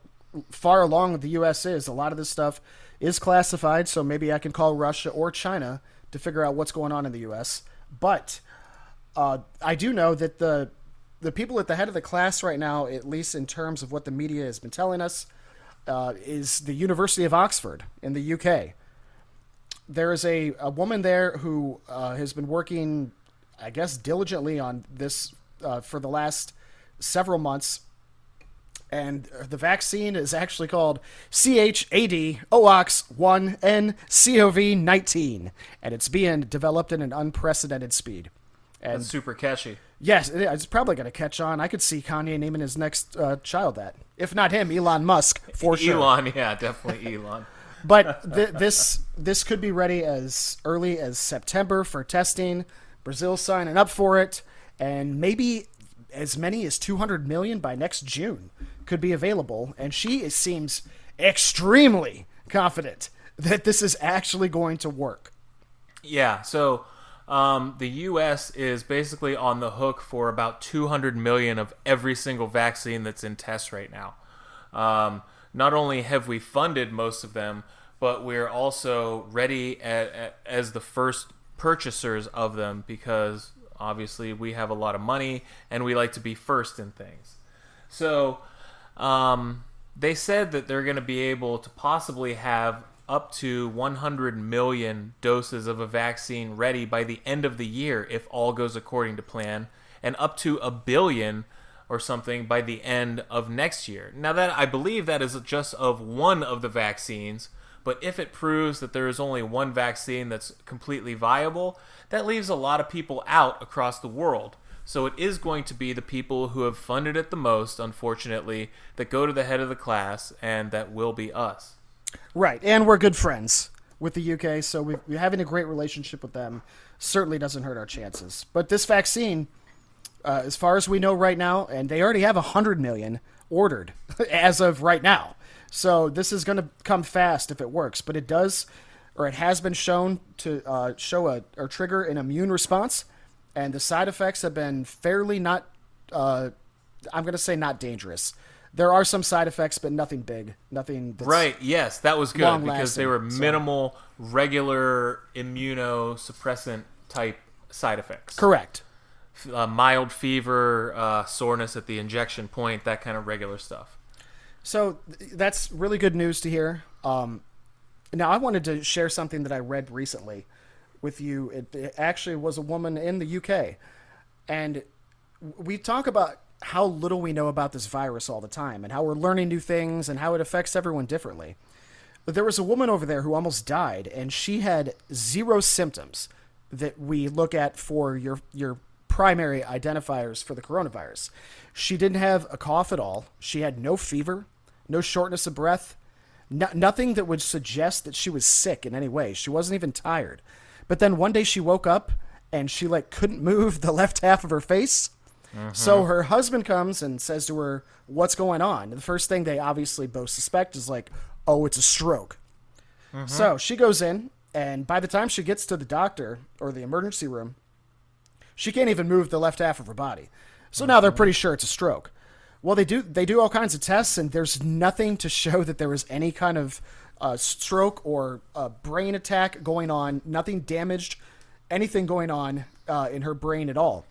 far along the U.S. is. A lot of this stuff is classified, so maybe I can call Russia or China to figure out what's going on in the U.S. But uh, I do know that the the people at the head of the class right now, at least in terms of what the media has been telling us, uh, is the University of Oxford in the UK there is a, a woman there who uh, has been working, I guess, diligently on this uh, for the last several months. And the vaccine is actually called CHAD OX 1N COV 19. And it's being developed at an unprecedented speed. And That's super catchy. yes, it's probably going to catch on. I could see Kanye naming his next uh, child that. If not him, Elon Musk, for sure. Elon, yeah, definitely <laughs> Elon. But th- this this could be ready as early as September for testing. Brazil signing up for it, and maybe as many as 200 million by next June could be available. And she seems extremely confident that this is actually going to work. Yeah, so um, the U.S. is basically on the hook for about 200 million of every single vaccine that's in test right now. Um, not only have we funded most of them, but we're also ready at, at, as the first purchasers of them because obviously we have a lot of money and we like to be first in things. So um, they said that they're going to be able to possibly have up to 100 million doses of a vaccine ready by the end of the year if all goes according to plan, and up to a billion or something by the end of next year. Now that I believe that is just of one of the vaccines, but if it proves that there is only one vaccine that's completely viable, that leaves a lot of people out across the world. So it is going to be the people who have funded it the most, unfortunately, that go to the head of the class, and that will be us. Right, and we're good friends with the UK, so we we're having a great relationship with them. Certainly doesn't hurt our chances. But this vaccine, uh, as far as we know right now, and they already have hundred million ordered <laughs> as of right now. So this is going to come fast if it works. But it does, or it has been shown to uh, show a or trigger an immune response, and the side effects have been fairly not. Uh, I'm going to say not dangerous. There are some side effects, but nothing big, nothing. Right. Yes, that was good because they were so- minimal, regular immunosuppressant type side effects. Correct. Uh, mild fever, uh, soreness at the injection point, that kind of regular stuff. So th- that's really good news to hear. Um, now, I wanted to share something that I read recently with you. It, it actually was a woman in the UK. And we talk about how little we know about this virus all the time and how we're learning new things and how it affects everyone differently. But there was a woman over there who almost died, and she had zero symptoms that we look at for your your primary identifiers for the coronavirus. She didn't have a cough at all. She had no fever, no shortness of breath, no, nothing that would suggest that she was sick in any way. She wasn't even tired. But then one day she woke up and she like couldn't move the left half of her face. So mm-hmm. her husband comes and says to her, "What's going on?" And the first thing they obviously both suspect is like, "Oh, it's a stroke." Mm-hmm. So she goes in, and by the time she gets to the doctor or the emergency room, she can't even move the left half of her body. So now they're mm-hmm. pretty sure it's a stroke. Well, they do they do all kinds of tests, and there's nothing to show that there was any kind of uh, stroke or a brain attack going on. Nothing damaged, anything going on uh, in her brain at all.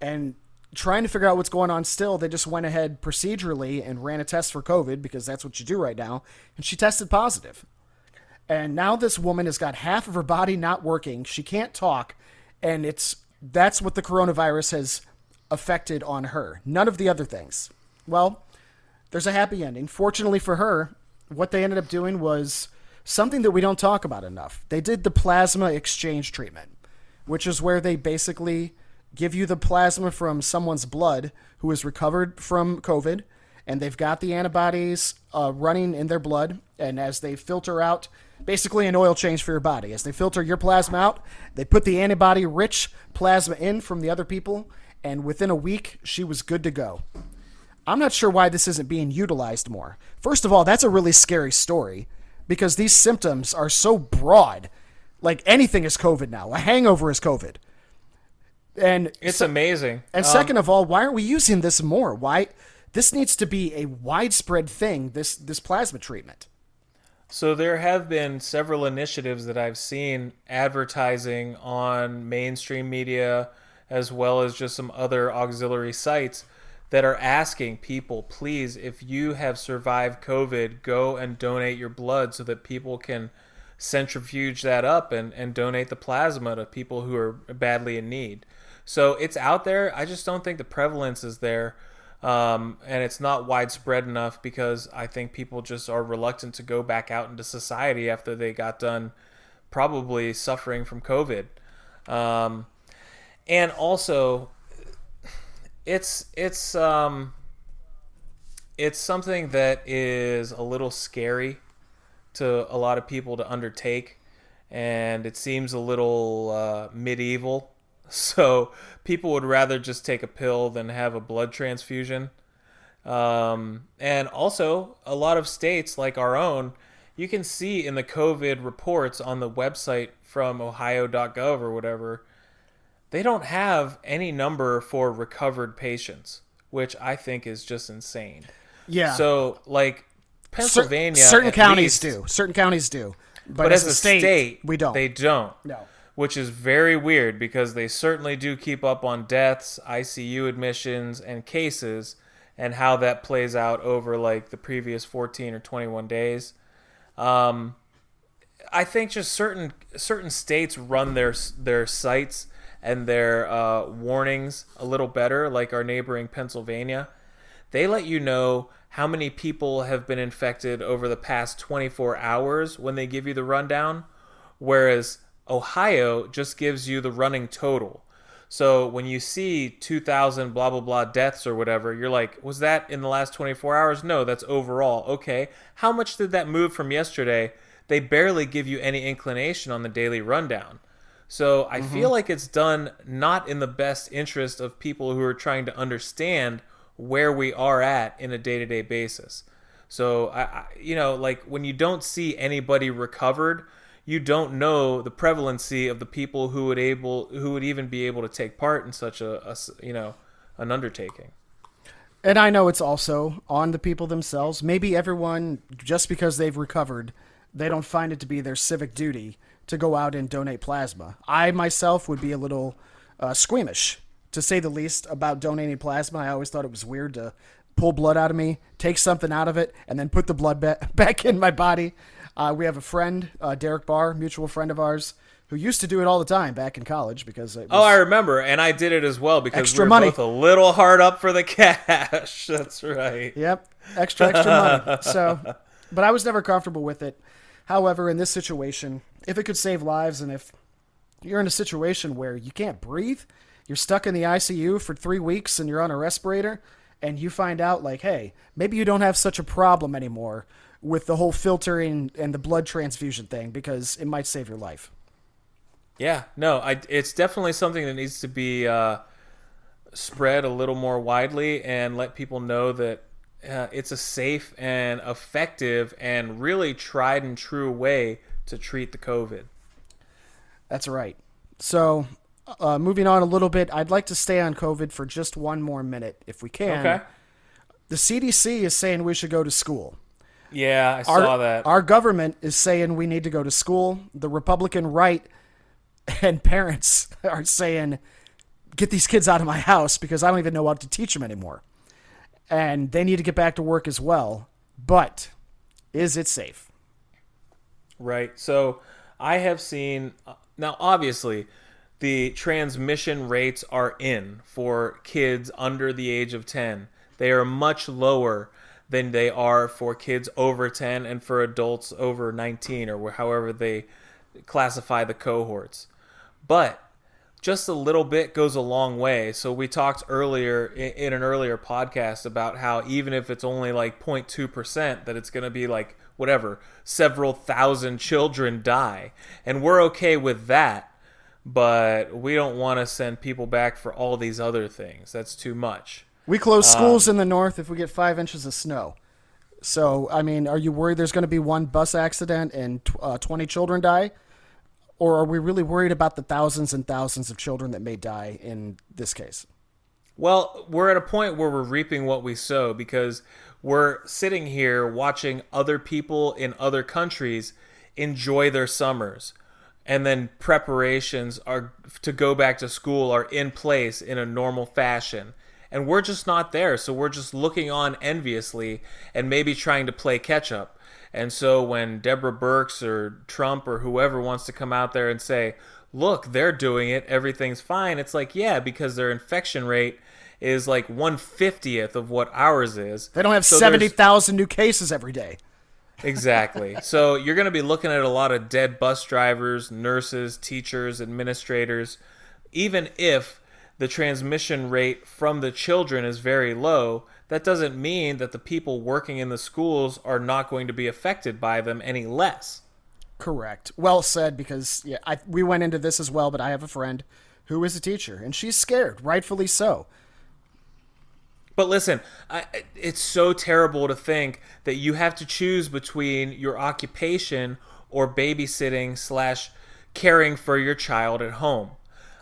And trying to figure out what's going on still, they just went ahead procedurally and ran a test for COVID because that's what you do right now, and she tested positive. And now this woman has got half of her body not working. She can't talk, and it's that's what the coronavirus has affected on her. None of the other things. Well, there's a happy ending. Fortunately for her, what they ended up doing was something that we don't talk about enough. They did the plasma exchange treatment, which is where they basically give you the plasma from someone's blood who has recovered from COVID, and they've got the antibodies uh, running in their blood. And as they filter out, basically an oil change for your body, as they filter your plasma out, they put the antibody rich plasma in from the other people, and within a week, she was good to go. I'm not sure why this isn't being utilized more. First of all, that's a really scary story because these symptoms are so broad. Like anything is COVID now. A hangover is COVID. And It's amazing. and Um, second of all, why aren't we using this more? Why this needs to be a widespread thing, this this plasma treatment. So there have been several initiatives that I've seen advertising on mainstream media as well as just some other auxiliary sites that are asking people, please, if you have survived COVID, go and donate your blood so that people can centrifuge that up and, and donate the plasma to people who are badly in need. So it's out there. I just don't think the prevalence is there um, and it's not widespread enough because I think people just are reluctant to go back out into society after they got done probably suffering from COVID. Um, and also, it's it's um, it's something that is a little scary to a lot of people to undertake, and it seems a little uh, medieval. <laughs> So people would rather just take a pill than have a blood transfusion. Um, and also, a lot of states like our own, you can see in the COVID reports on the website from ohio.gov or whatever, they don't have any number for recovered patients, which I think is just insane. Yeah. So, like Cer- Pennsylvania, certain at counties least- do. Certain counties do. But, but as, a state, we don't. They don't. No. Which is very weird because they certainly do keep up on deaths, ICU admissions, and cases, and how that plays out over like the previous 14 or 21 days. Um, I think just certain certain states run their their sites and their uh, warnings a little better, like our neighboring Pennsylvania. They let you know how many people have been infected over the past 24 hours when they give you the rundown, whereas Ohio just gives you the running total. So when you see 2,000 blah blah blah deaths or whatever, you're like, was that in the last 24 hours? No, that's overall. Okay, how much did that move from yesterday? They barely give you any inclination on the daily rundown. So I mm-hmm. feel like it's done not in the best interest of people who are trying to understand where we are at in a day-to-day basis. So I, I you know, like when you don't see anybody recovered, you don't know the prevalency of the people who would able who would even be able to take part in such a, you know an undertaking. And I know it's also on the people themselves. Maybe everyone, just because they've recovered, they don't find it to be their civic duty to go out and donate plasma. I myself would be a little uh, squeamish, to say the least, about donating plasma. I always thought it was weird to pull blood out of me, take something out of it, and then put the blood ba- <laughs> back in my body. Uh, we have a friend, uh, Derek Barr, mutual friend of ours, who used to do it all the time back in college because it was, Oh, I remember, and I did it as well because Extra we were money. both a little hard up for the <laughs> cash. <laughs> That's right. Yep, extra extra money. So, but I was never comfortable with it. However, in this situation, if it could save lives, and if you're in a situation where you can't breathe, you're stuck in the ICU for three weeks, and you're on a respirator, and you find out like, hey, maybe you don't have such a problem anymore with the whole filtering and the blood transfusion thing because it might save your life. Yeah, no, I, it's definitely something that needs to be uh, spread a little more widely and let people know that uh, it's a safe and effective and really tried and true way to treat the COVID. That's right. So, uh, moving on a little bit, I'd like to stay on COVID for just one more minute, if we can. Okay. The CDC is saying we should go to school. Yeah, I Our, saw that. our government is saying we need to go to school. The Republican right <laughs> and parents <laughs> are saying, get these kids out of my house because I don't even know what to teach them anymore. And they need to get back to work as well. But is it safe? Right. So I have seen uh, now obviously the transmission rates are in for kids under the age of 10. They are much lower than they are for kids over 10 and for adults over 19 or however they classify the cohorts. But just a little bit goes a long way. So we talked earlier in, an earlier podcast about how even if it's only like 0.2%, that it's going to be like whatever, several thousand children die. And we're okay with that, but we don't want to send people back for all these other things. That's too much. We close schools in the north if we get five inches of snow. So, I mean, are you worried there's going to be one bus accident and uh, 20 children die? Or are we really worried about the thousands and thousands of children that may die in this case? Well, we're at a point where we're reaping what we sow because we're sitting here watching other people in other countries enjoy their summers. And then preparations are to go back to school are in place in a normal fashion. And we're just not there. So we're just looking on enviously and maybe trying to play catch up. And so when Deborah Birx or Trump or whoever wants to come out there and say, look, they're doing it, everything's fine, it's like, yeah, because their infection rate is like 150th of what ours is. They don't have So there's- 70,000 new cases every day. Exactly. <laughs> so you're going to be looking at a lot of dead bus drivers, nurses, teachers, administrators. Even if the transmission rate from the children is very low, that doesn't mean that the people working in the schools are not going to be affected by them any less. Correct. Well said, because yeah, I, we went into this as well, but I have a friend who is a teacher, and she's scared, rightfully so. But listen, I, it's so terrible to think that you have to choose between your occupation or babysitting slash caring for your child at home.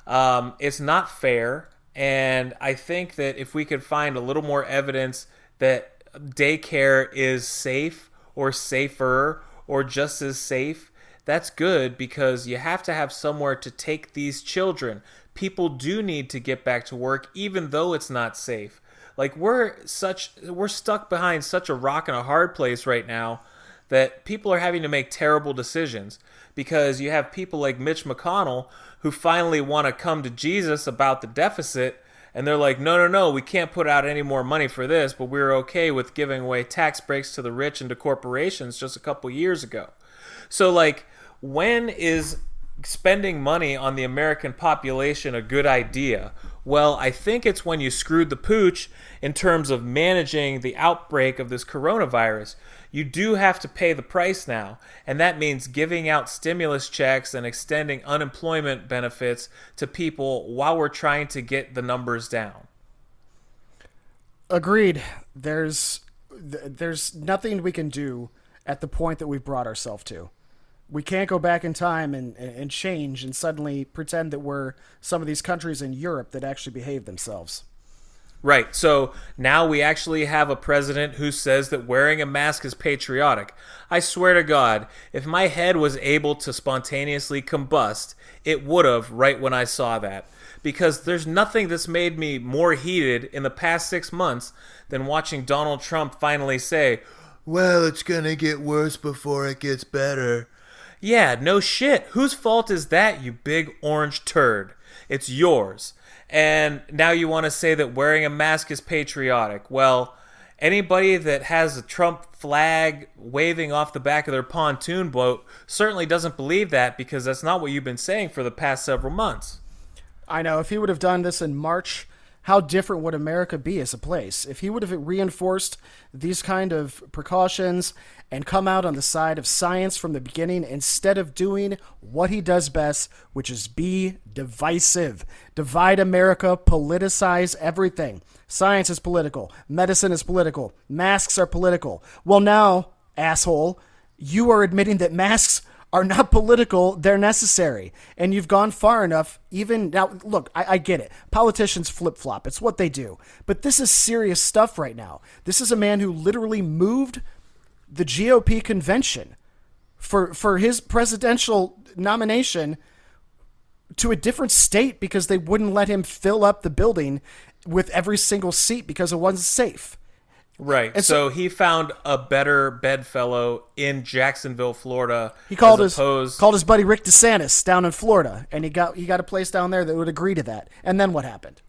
Um, it's not fair, and I think that if we could find a little more evidence that daycare is safe or safer or just as safe, that's good because you have to have somewhere to take these children. People do need to get back to work even though it's not safe. Like we're such we're stuck behind such a rock and a hard place right now that people are having to make terrible decisions because you have people like Mitch McConnell who finally want to come to Jesus about the deficit and they're like, no, no, no, we can't put out any more money for this, but we're okay with giving away tax breaks to the rich and to corporations just a couple years ago. So, like, when is spending money on the American population a good idea? Well, I think it's when you screwed the pooch in terms of managing the outbreak of this coronavirus. You do have to pay the price now, and that means giving out stimulus checks and extending unemployment benefits to people while we're trying to get the numbers down. Agreed. There's there's nothing we can do at the point that we've brought ourselves to. We can't go back in time and, and change and suddenly pretend that we're some of these countries in Europe that actually behave themselves. Right. So now we actually have a president who says that wearing a mask is patriotic. I swear to God, if my head was able to spontaneously combust, it would have right when I saw that. Because there's nothing that's made me more heated in the past six months than watching Donald Trump finally say, Well, it's gonna get worse before it gets better. Yeah, no shit. Whose fault is that, you big orange turd? It's yours. And now you want to say that wearing a mask is patriotic. Well, anybody that has a Trump flag waving off the back of their pontoon boat certainly doesn't believe that because that's not what you've been saying for the past several months. I know if he would have done this in March, how different would America be as a place? If he would have reinforced these kind of precautions and come out on the side of science from the beginning instead of doing what he does best, which is be divisive, divide America, politicize everything. Science is political, medicine is political, masks are political. Well, now, asshole, you are admitting that masks are not political, they're necessary. And you've gone far enough, even now. Look, I, I get it. Politicians flip flop, it's what they do. But this is serious stuff right now. This is a man who literally moved the GOP convention for, for his presidential nomination to a different state because they wouldn't let him fill up the building with every single seat because it wasn't safe. Right. And so, so- he found a better bedfellow in Jacksonville, Florida. He called his opposed, called his buddy Rick DeSantis down in Florida, and he got he got a place down there that would agree to that. And then what happened?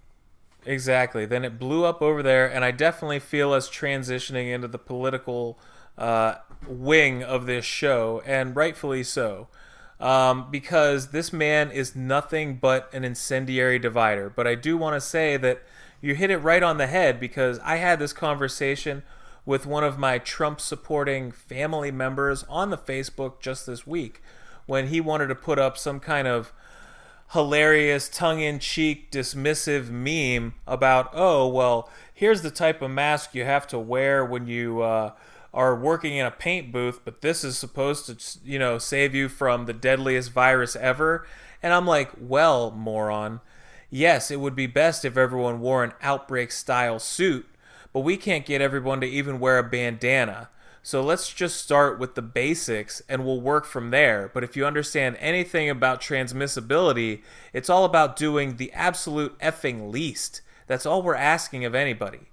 Exactly. Then it blew up over there, and I definitely feel us transitioning into the political uh, wing of this show, and rightfully so. Um, because this man is nothing but an incendiary divider. But I do want to say that you hit it right on the head because I had this conversation with one of my Trump supporting family members on the Facebook just this week when he wanted to put up some kind of hilarious, tongue in cheek, dismissive meme about, oh, well, here's the type of mask you have to wear when you uh, are working in a paint booth, but this is supposed to, you know, save you from the deadliest virus ever. And I'm like, well, moron, yes, it would be best if everyone wore an outbreak style suit, but we can't get everyone to even wear a bandana. So let's just start with the basics and we'll work from there. But if you understand anything about transmissibility, it's all about doing the absolute effing least. That's all we're asking of anybody.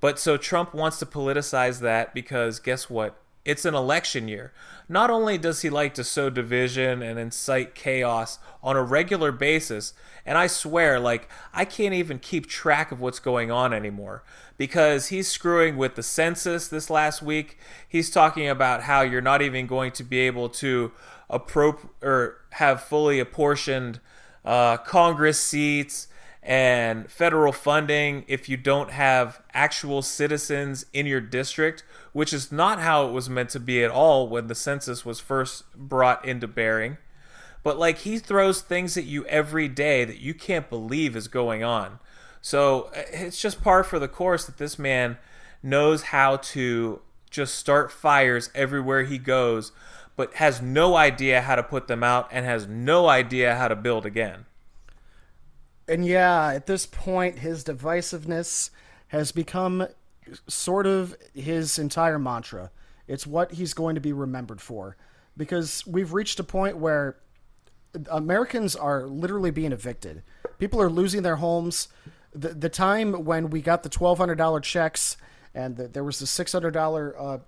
But so Trump wants to politicize that because guess what? It's an election year. Not only does he like to sow division and incite chaos on a regular basis, and I swear, like, I can't even keep track of what's going on anymore because he's screwing with the census this last week. He's talking about how you're not even going to be able to appropriate or have fully apportioned uh, Congress seats and federal funding if you don't have actual citizens in your district, which is not how it was meant to be at all when the census was first brought into bearing. But like he throws things at you every day that you can't believe is going on. So uh, it's just par for the course that this man knows how to just start fires everywhere he goes, but has no idea how to put them out and has no idea how to build again. And yeah, at this point, his divisiveness has become sort of his entire mantra. It's what he's going to be remembered for. Because we've reached a point where Americans are literally being evicted. People are losing their homes. The, the time when we got the $1,200 checks and the, there was the $600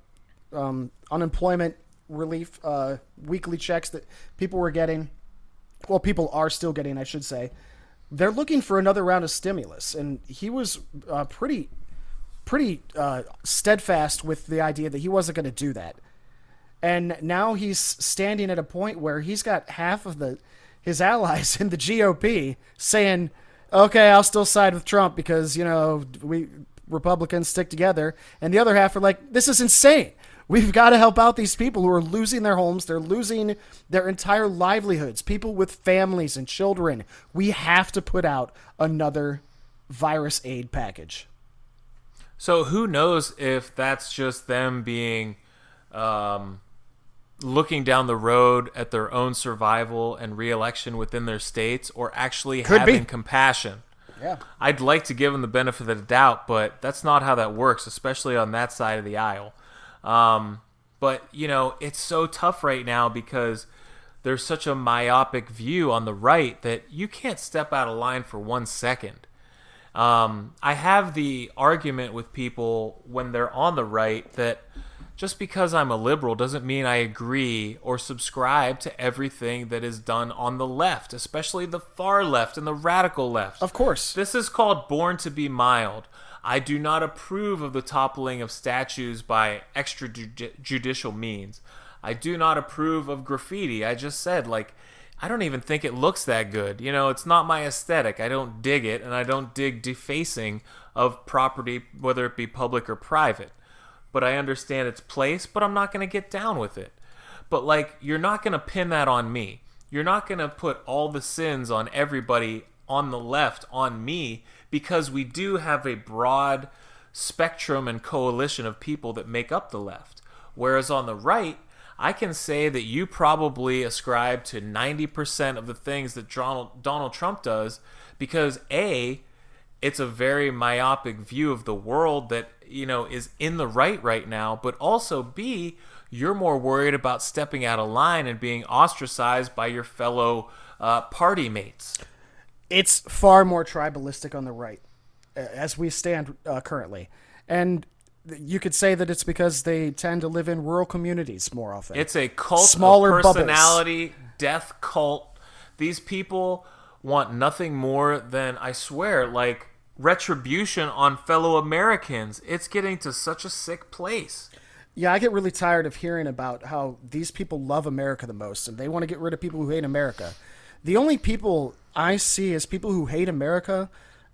uh, um, unemployment relief uh, weekly checks that people were getting, well, people are still getting, I should say they're looking for another round of stimulus, and he was uh, pretty, pretty uh, steadfast with the idea that he wasn't going to do that. And now he's standing at a point where he's got half of the his allies <laughs> in the GOP saying, "Okay, I'll still side with Trump because you know we Republicans stick together," and the other half are like, "This is insane. We've got to help out these people who are losing their homes. They're losing their entire livelihoods. People with families and children. We have to put out another virus aid package." So who knows if that's just them being um, looking down the road at their own survival and reelection within their states, or actually Could be. having compassion. Yeah. I'd like to give them the benefit of the doubt, but that's not how that works, especially on that side of the aisle. Um, but you know, it's so tough right now because there's such a myopic view on the right that you can't step out of line for one second. Um, I have the argument with people when they're on the right that just because I'm a liberal doesn't mean I agree or subscribe to everything that is done on the left, especially the far left and the radical left. Of course. This is called Born to be Mild. I do not approve of the toppling of statues by extrajudicial means. I do not approve of graffiti. I just said, like, I don't even think it looks that good. You know, it's not my aesthetic. I don't dig it, and I don't dig defacing of property, whether it be public or private. But I understand its place, but I'm not going to get down with it. But, like, you're not going to pin that on me. You're not going to put all the sins on everybody on the left on me because we do have a broad spectrum and coalition of people that make up the left. Whereas on the right, I can say that you probably ascribe to 90% of the things that Donald, Trump does because A, it's a very myopic view of the world that, you know, is in the right right now, but also B, you're more worried about stepping out of line and being ostracized by your fellow uh, party mates. It's far more tribalistic on the right as we stand uh, currently and you could say that it's because they tend to live in rural communities more often It's a cult Smaller of bubbles. personality, death cult. These people want nothing more than, I swear, like retribution on fellow Americans. It's getting to such a sick place. yeah i get really tired of hearing about how these people love america the most and they want to get rid of people who hate america the only people i see as people who hate america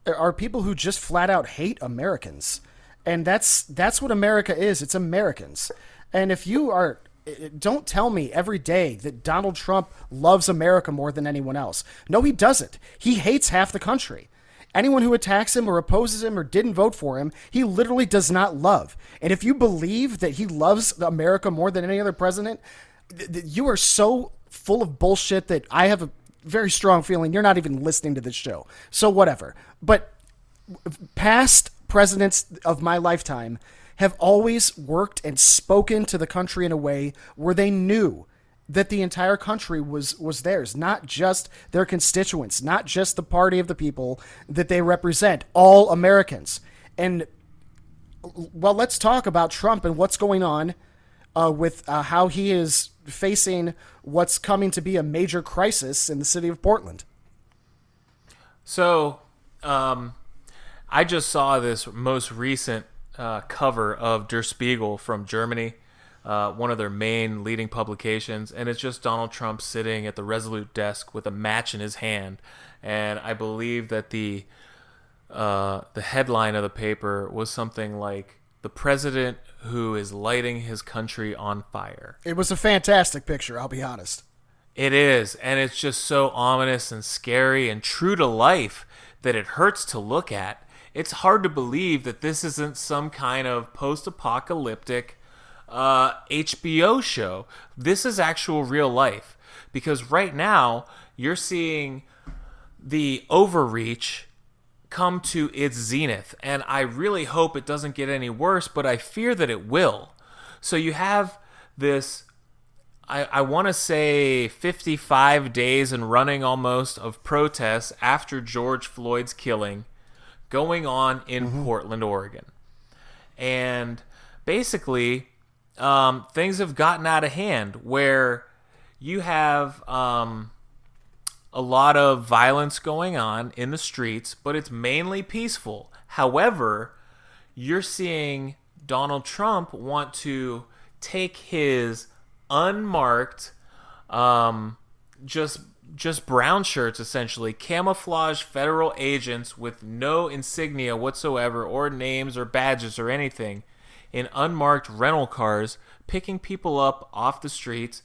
are people who just flat out hate americans and that's that's what america is it's americans and if you are don't tell me every day that Donald Trump loves America more than anyone else. No, he doesn't. He hates half the country. Anyone who attacks him or opposes him or didn't vote for him, he literally does not love. And if you believe that he loves America more than any other president, th- th- you are so full of bullshit that I have a very strong feeling you're not even listening to this show. So, whatever. But past presidents of my lifetime have always worked and spoken to the country in a way where they knew that the entire country was was theirs, not just their constituents, not just the party of the people that they represent, all Americans. And well, let's talk about Trump and what's going on uh, with uh, how he is facing what's coming to be a major crisis in the city of Portland. So, um, I just saw this most recent uh, cover of Der Spiegel from Germany, uh, one of their main leading publications, and it's just Donald Trump sitting at the Resolute desk with a match in his hand, and I believe that the uh, the headline of the paper was something like "The President Who Is Lighting His Country on Fire." It was a fantastic picture, I'll be honest. It is, and it's just so ominous and scary and true to life that it hurts to look at. It's hard to believe that this isn't some kind of post apocalyptic uh, HBO show. This is actual real life. Because right now, you're seeing the overreach come to its zenith. And I really hope it doesn't get any worse, but I fear that it will. So you have this I, I want to say 55 days and running almost of protests after George Floyd's killing going on in Portland, Oregon. And basically, um, things have gotten out of hand where you have um, a lot of violence going on in the streets, but it's mainly peaceful. However, you're seeing Donald Trump want to take his unmarked, um, just just brown shirts essentially, camouflage federal agents with no insignia whatsoever, or names or badges or anything, in unmarked rental cars, picking people up off the streets,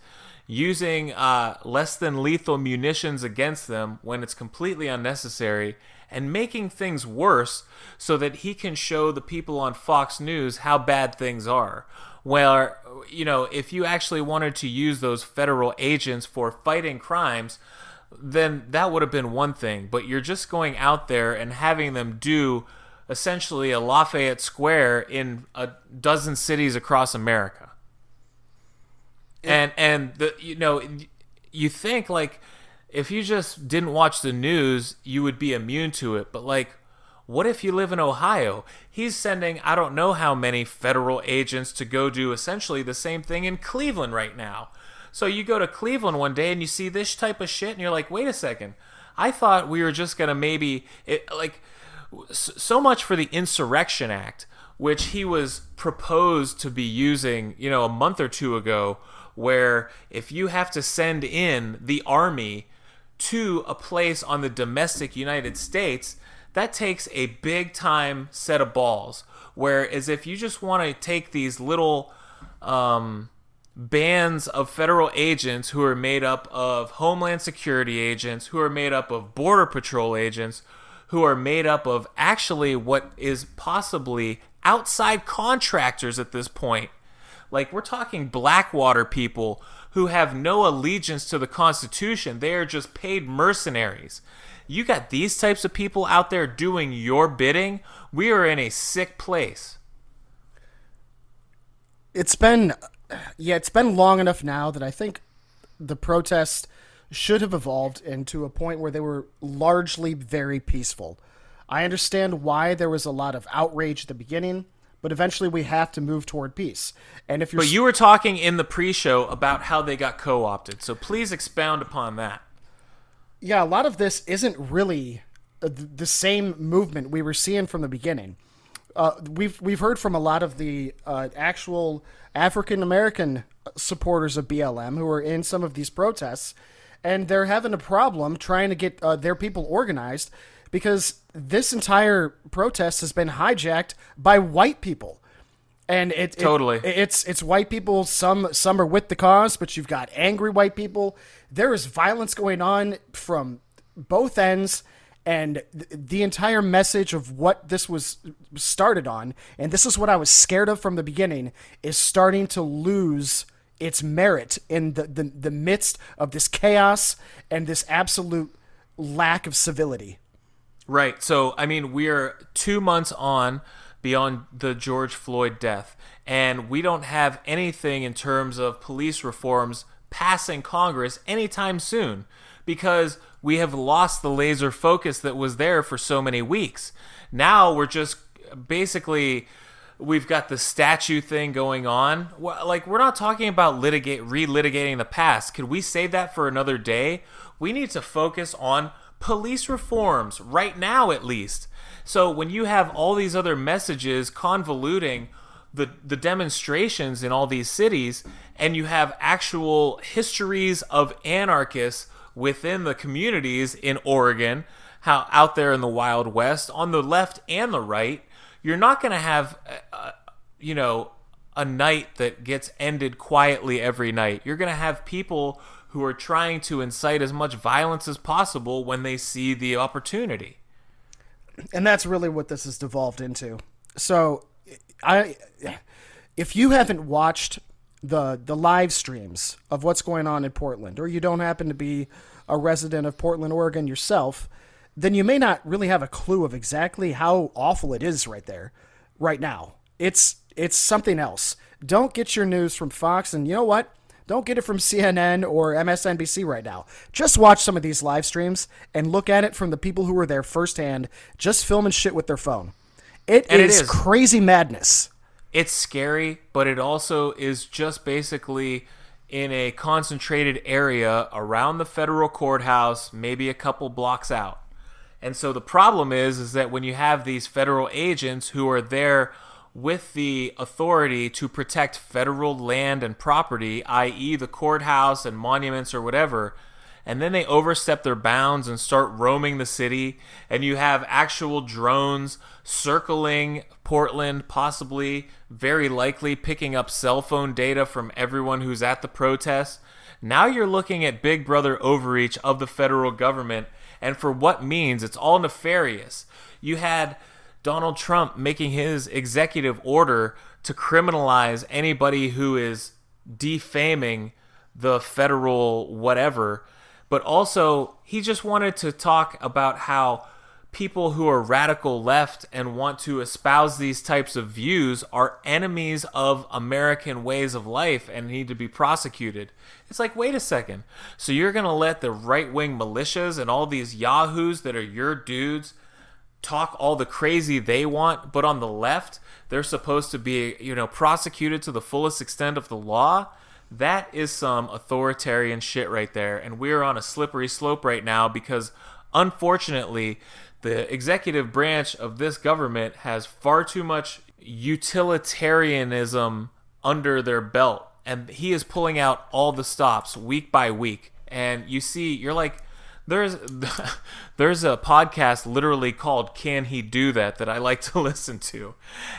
using uh, less than lethal munitions against them when it's completely unnecessary, and making things worse so that he can show the people on Fox News how bad things are. Where, you know, if you actually wanted to use those federal agents for fighting crimes, then that would have been one thing. But you're just going out there and having them do essentially a Lafayette Square in a dozen cities across America. And and the you know you think like if you just didn't watch the news, you would be immune to it. But like what if you live in Ohio? He's sending I don't know how many federal agents to go do essentially the same thing in Cleveland right now. So you go to Cleveland one day and you see this type of shit, and you're like, wait a second. I thought we were just gonna maybe it, like so much for the Insurrection Act, which he was proposed to be using, you know, a month or two ago, where if you have to send in the army to a place on the domestic United States, that takes a big time set of balls. Whereas if you just want to take these little um, bands of federal agents who are made up of Homeland Security agents, who are made up of Border Patrol agents, who are made up of actually what is possibly outside contractors at this point. Like, we're talking Blackwater people who have no allegiance to the Constitution. They are just paid mercenaries. You got these types of people out there doing your bidding. We are in a sick place. It's been, yeah, it's been long enough now that I think the protest should have evolved into a point where they were largely very peaceful. I understand why there was a lot of outrage at the beginning, but eventually we have to move toward peace. And if you're But you were talking in the pre-show about how they got co-opted, so please expound upon that. yeah, a lot of this isn't really uh, the same movement we were seeing from the beginning. Uh, we've we've heard from a lot of the uh, actual African American supporters of BLM who are in some of these protests, and they're having a problem trying to get uh, their people organized because this entire protest has been hijacked by white people. And it, it- Totally. it's it's white people. Some some are with the cause but you've got angry white people. There is violence going on from both ends and th- the entire message of what this was started on and this is what i was scared of from the beginning is starting to lose its merit in the, the, the midst of this chaos and this absolute lack of civility Right. So, I mean, we're two months on beyond the George Floyd death, and we don't have anything in terms of police reforms passing Congress anytime soon because we have lost the laser focus that was there for so many weeks. Now we're just basically we've got the statue thing going on. Like we're not talking about litigate relitigating the past. Could we save that for another day? We need to focus on police reforms right now at least. So when you have all these other messages convoluting the the demonstrations in all these cities and you have actual histories of anarchists within the communities in Oregon, how out there in the Wild West on the left and the right, you're not going to have uh, uh, you know a night that gets ended quietly every night. You're going to have people who are trying to incite as much violence as possible when they see the opportunity. and that's really what this has devolved into. So, I, if you haven't watched the the live streams of what's going on in Portland, or you don't happen to be a resident of Portland, Oregon yourself, then you may not really have a clue of exactly how awful it is right there, right now. It's it's something else. Don't get your news from Fox, and you know what? Don't get it from CNN or MSNBC right now. Just watch some of these live streams and look at it from the people who were there firsthand, just filming shit with their phone. It And it is is. crazy madness. it's scary, but it also is just basically in a concentrated area around the federal courthouse, maybe a couple blocks out. And so the problem is is that when you have these federal agents who are there with the authority to protect federal land and property, i.e., the courthouse and monuments or whatever, and then they overstep their bounds and start roaming the city, and you have actual drones circling Portland, possibly, very likely picking up cell phone data from everyone who's at the protest. Now you're looking at big brother overreach of the federal government, and for what means, it's all nefarious. You had Donald Trump making his executive order to criminalize anybody who is defaming the federal whatever, but also he just wanted to talk about how people who are radical left and want to espouse these types of views are enemies of American ways of life and need to be prosecuted. It's like, wait a second. So you're going to let the right wing militias and all these yahoos that are your dudes talk all the crazy they want, but on the left, they're supposed to be, you know, prosecuted to the fullest extent of the law? That is some authoritarian shit right there. And we're on a slippery slope right now because, unfortunately, the executive branch of this government has far too much utilitarianism under their belt. And he is pulling out all the stops week by week. And you see, you're like, there's <laughs> there's a podcast literally called Can He Do That that I like to <laughs> listen to.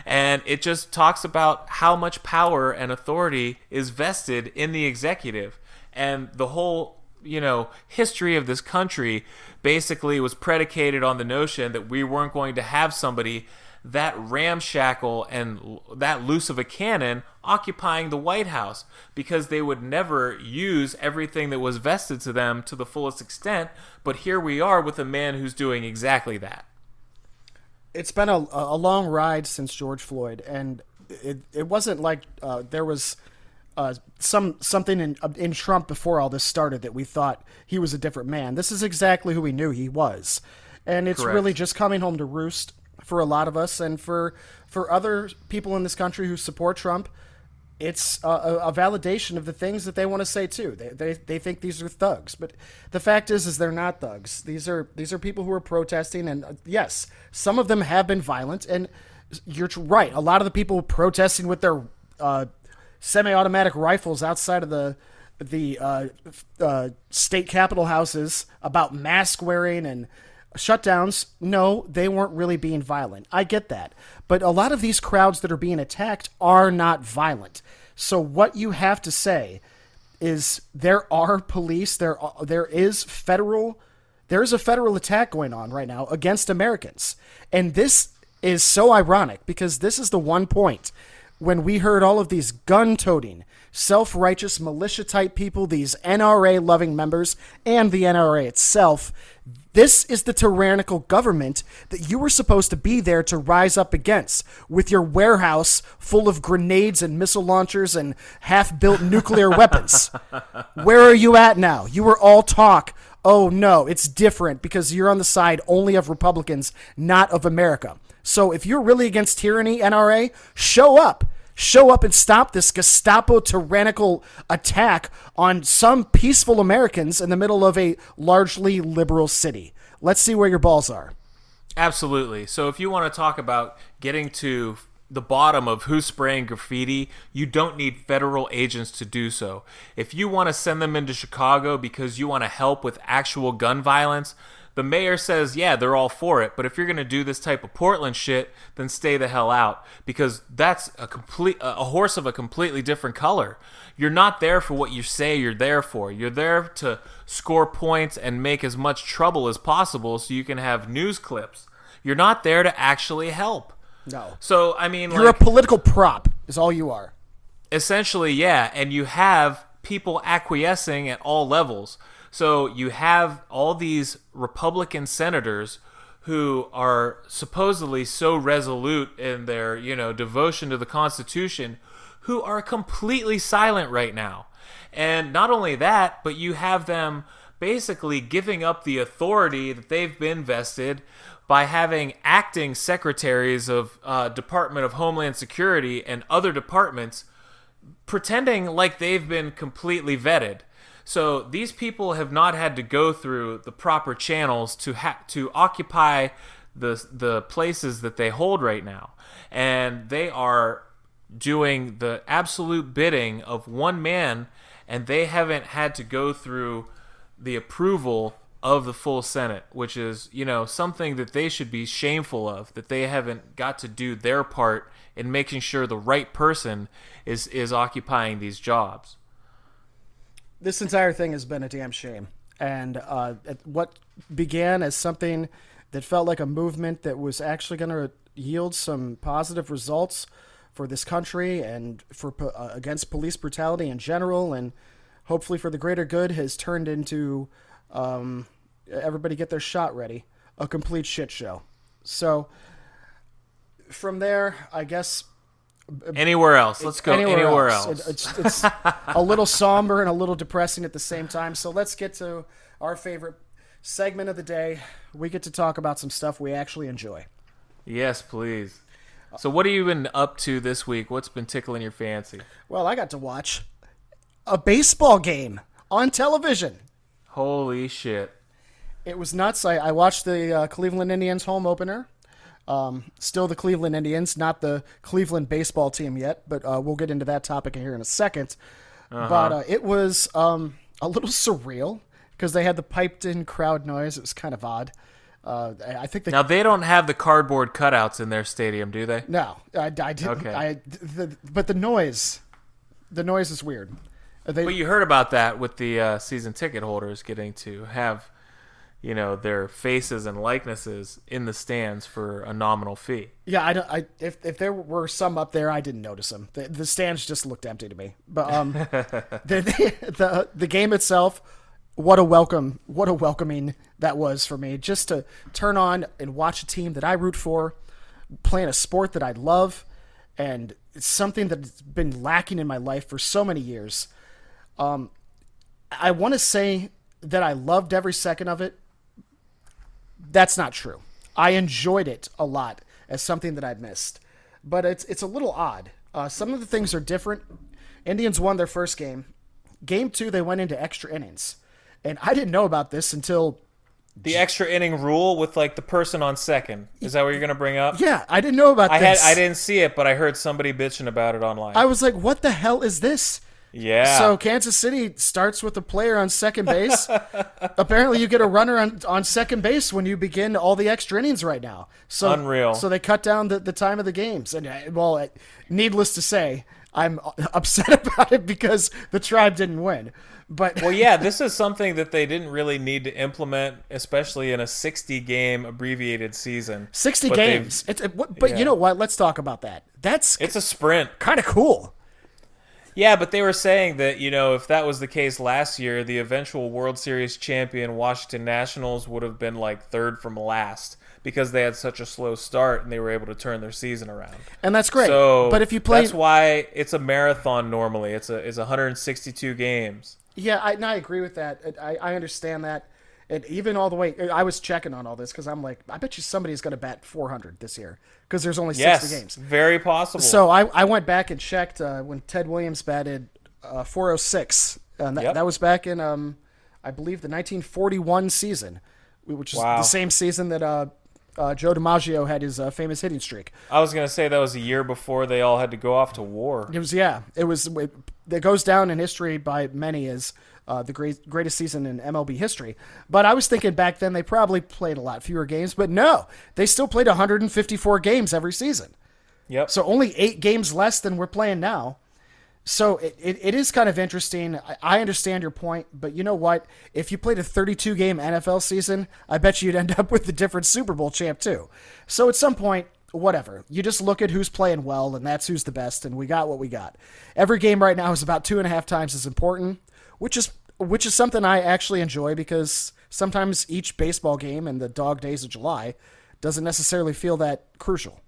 And it just talks about how much power and authority is vested in the executive and the whole, you know, history of this country basically was predicated on the notion that we weren't going to have somebody that ramshackle and that loose of a cannon occupying the White House because they would never use everything that was vested to them to the fullest extent. But here we are with a man who's doing exactly that. It's been a, a long ride since George Floyd, and it, it wasn't like uh, there was uh, some something in in Trump before all this started that we thought he was a different man. This is exactly who we knew he was, and it's Correct. really just coming home to roost for a lot of us and for for other people in this country who support Trump. It's a, a, validation of the things that they want to say too. They, they they think these are thugs, but the fact is, is they're not thugs. These are these are people who are protesting, and uh, yes, some of them have been violent. And you're right. A lot of the people protesting with their uh, semi-automatic rifles outside of the the uh, uh, state capitol houses about mask wearing and shutdowns. No, they weren't really being violent. I get that, but a lot of these crowds that are being attacked are not violent. So what you have to say is there are police. There are, there is federal. There is a federal attack going on right now against Americans, and this is so ironic because this is the one point when we heard all of these gun toting, self righteous militia type people, these NRA loving members, and the NRA itself. This is the tyrannical government that you were supposed to be there to rise up against with your warehouse full of grenades and missile launchers and half built nuclear <laughs> weapons. Where are you at now? You were all talk. Oh no, it's different because you're on the side only of Republicans, not of America. So if you're really against tyranny, NRA, show up. Show up and stop this Gestapo tyrannical attack on some peaceful Americans in the middle of a largely liberal city. Let's see where your balls are. Absolutely. So if you want to talk about getting to the bottom of who's spraying graffiti, you don't need federal agents to do so. If you want to send them into Chicago because you want to help with actual gun violence, the mayor says, yeah, they're all for it. But if you're going to do this type of Portland shit, then stay the hell out because that's a complete a horse of a completely different color. You're not there for what you say you're there for. You're there to score points and make as much trouble as possible so you can have news clips. You're not there to actually help. No. So, I mean, You're like, a political prop, is all you are. essentially, yeah, and you have people acquiescing at all levels. So you have all these Republican senators who are supposedly so resolute in their, you know, devotion to the Constitution who are completely silent right now. And not only that, but you have them basically giving up the authority that they've been vested by having acting secretaries of uh, Department of Homeland Security and other departments pretending like they've been completely vetted. So these people have not had to go through the proper channels to ha- to occupy the the places that they hold right now, and they are doing the absolute bidding of one man, and they haven't had to go through the approval of the full Senate, which is, you know, something that they should be shameful of, that they haven't got to do their part in making sure the right person is is occupying these jobs. This entire thing has been a damn shame. And uh, what began as something that felt like a movement that was actually going to yield some positive results for this country and for uh, against police brutality in general, and hopefully for the greater good, has turned into um, everybody get their shot ready, a complete shit show. So from there, I guess Anywhere else? Let's go anywhere, else. It- it's it's a little <laughs> somber and a little depressing at the same time. So let's get to our favorite segment of the day. We get to talk about some stuff we actually enjoy. yes, please. So, what have you been up to this week? What's been tickling your fancy? Well, I got to watch a baseball game on television. Holy shit! It was nuts. I, I watched the uh, Cleveland Indians home opener. Um, still the Cleveland Indians, not the Cleveland baseball team yet, but uh, we'll get into that topic here in a 2nd But uh, it was um, a little surreal because they had the piped in crowd noise. It was kind of odd. Uh, I think they Now they don't have the cardboard cutouts in their stadium, do they? no, I, I didn't. Okay. I, the, but the noise, the noise is weird. They, But you heard about that with the uh, season ticket holders getting to have, you know, their faces and likenesses in the stands for a nominal fee. Yeah, I don't. I if if there were some up there, I didn't notice them. The, the stands just looked empty to me. But um, <laughs> the, the the the game itself, what a welcome, what a welcoming that was for me. Just to turn on and watch a team that I root for, playing a sport that I love, and it's something that's been lacking in my life for so many years. Um, I want to say that I loved every second of it, that's not true. I enjoyed it a lot as something that I'd missed, but it's it's a little odd. Uh, some of the things are different. Indians won their first game. Game two, they went into extra innings, and I didn't know about this until The extra inning rule with like the person on second. Is that what you're gonna bring up? yeah, I didn't know about I had. I didn't see it, but I heard somebody bitching about it online. I was like, what the hell is this? Yeah. So Kansas City starts with a player on second base. <laughs> Apparently, you get a runner on, on second base when you begin all the extra innings right now. So Unreal. So they cut down the, the time of the games, and uh, well, uh, needless to say, I'm <laughs> upset about it because the tribe didn't win. But well, yeah, this <laughs> is something that they didn't really need to implement, especially in a 60 game abbreviated season. 60 But games. It's, it, but Yeah. you know what? Let's talk about that. That's It's a sprint. kind of cool. Yeah, but they were saying that, you know, if that was the case last year, the eventual World Series champion Washington Nationals would have been like third from last because they had such a slow start and they were able to turn their season around. And that's great. So, but if you play, that's why it's a marathon normally. It's a it's 162 games. Yeah, I, and I agree with that. I, I understand that. And even all the way, I was checking on all this because I'm like, I bet you somebody's going to bat 400 this year because there's only 60 Yes, games. very possible. So I, I went back and checked uh, when Ted Williams batted uh, 406. And that, Yep. that was back in, um, I believe, the 1941 season, which is Wow. the same season that uh, uh, Joe DiMaggio had his uh, famous hitting streak. I was gonna say that was a year before they all had to go off to war. It was yeah. It was it, it goes down in history by many as uh, the great greatest season in MLB history. But I was thinking back then they probably played a lot fewer games, but no, they still played 154 games every season. Yep. So only eight games less than we're playing now. So it, it, it is kind of interesting. I, I understand your point, but you know what? If you played a 32 game NFL season, I bet you'd end up <laughs> with a different Super Bowl champ too. So at some point, whatever. You just look at who's playing well, and that's who's the best, and we got what we got. Every game right now is about two and a half times as important, which is which is something I actually enjoy because sometimes each baseball game in the dog days of July doesn't necessarily feel that crucial.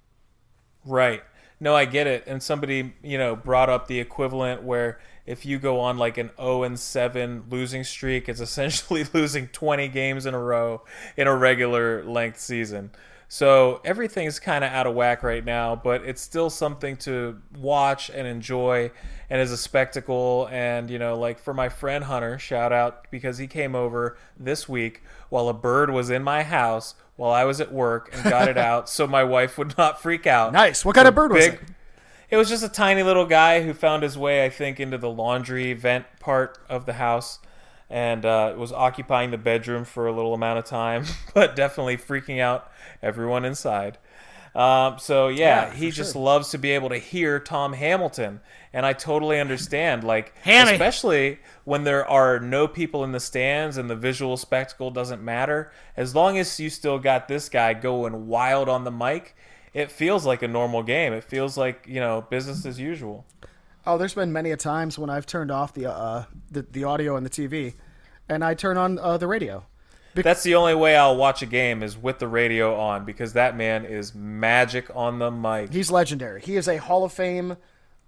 Right. No, I get it. And somebody, you know, brought up the equivalent where if you go on like an 0 and 7 losing streak, it's essentially <laughs> losing 20 games in a row in a regular length season. So everything's kind of out of whack right now, but it's still something to watch and enjoy and is a spectacle. And, you know, like for my friend Hunter, shout out because he came over this week while a bird was in my house while I was at work and got it <laughs> out so my wife would not freak out. Nice. What kind of bird was it? It was just a tiny little guy who found his way, I think, into the laundry vent part of the house and uh, was occupying the bedroom for a little amount of time, <laughs> but definitely freaking out everyone inside. Um, so yeah, Yeah, he just sure. loves to be able to hear Tom Hamilton, and I totally understand. Like, Hammy. especially when there are no people in the stands and the visual spectacle doesn't matter. As long as you still got this guy going wild on the mic, it feels like a normal game. It feels like you know business as usual. Oh, there's been many a times when I've turned off the uh, the, the audio and the TV, and I turn on uh, the radio. That's the only way I'll watch a game is with the radio on because that man is magic on the mic. He's legendary. He is a Hall of Fame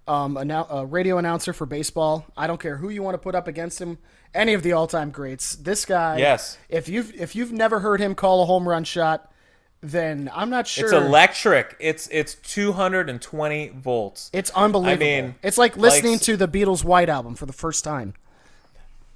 um, annou- uh, radio announcer for baseball. I don't care who you want to put up against him. Any of the all-time greats. This guy. Yes. If you've if you've never heard him call a home run shot, then I'm not sure. It's electric. It's it's 220 volts. It's unbelievable. I mean, it's like listening like- to the Beatles' White album for the first time.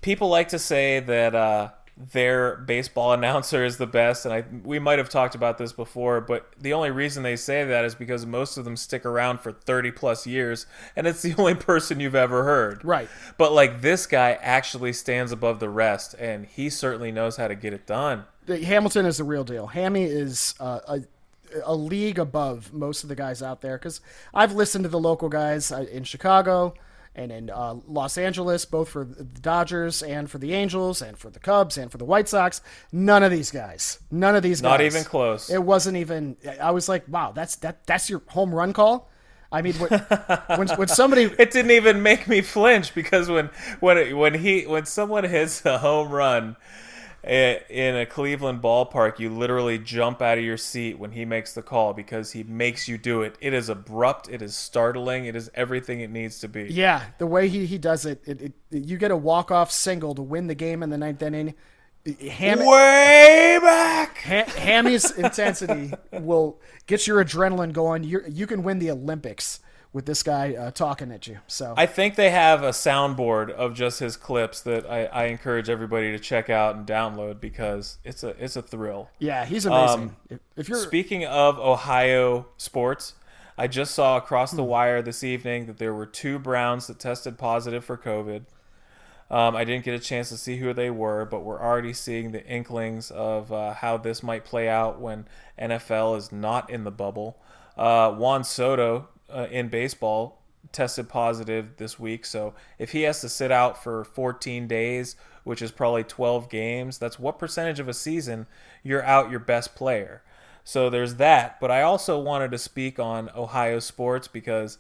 People like to say that uh, their baseball <laughs> announcer is the best, and I we might have talked about this before, but the only reason they say that is because most of them stick around for 30 plus years, and it's <laughs> the only person you've ever heard. Right. But like this guy actually stands above the rest, and he certainly knows how to get it done. The- Hamilton is the real deal. Hammy is uh, a a league above most of the guys out there because I've listened to the local guys uh, in Chicago and in uh, Los Angeles, both for the Dodgers and for the Angels and for the Cubs and for the White Sox. None of these guys. None of these guys. Not even close. It wasn't even. I was like, wow, that's that. That's your home run call. I mean, when when, when <laughs> somebody it didn't even make me flinch because when when it, when he when someone hits a home run in a Cleveland ballpark, you literally jump out of your seat when he makes the call because he makes you do it. It is abrupt, it is startling, it is everything it needs to be. Yeah, the way he, he does it, it, it, you get a walk off single to win the game in the ninth inning. Ham, Way back. ha, Hammy's intensity will get your adrenaline going. You you can win the Olympics with this guy uh, talking at you. So I think they have a soundboard of just his clips that I, I encourage everybody to check out and download because it's a it's a thrill. yeah, he's amazing. Um, if, if you're Speaking of Ohio sports, I just saw across the wire this evening that there were two Browns that tested positive for COVID. Um, I didn't get a chance to see who they were, but we're already seeing the inklings of uh, how this might play out when NFL is not in the bubble. Uh, Juan Soto uh, in baseball tested positive this week, so if he has to sit out for 14 days, which is probably 12 games, that's what percentage of a season you're out your best player. So there's that, but I also wanted to speak on Ohio sports because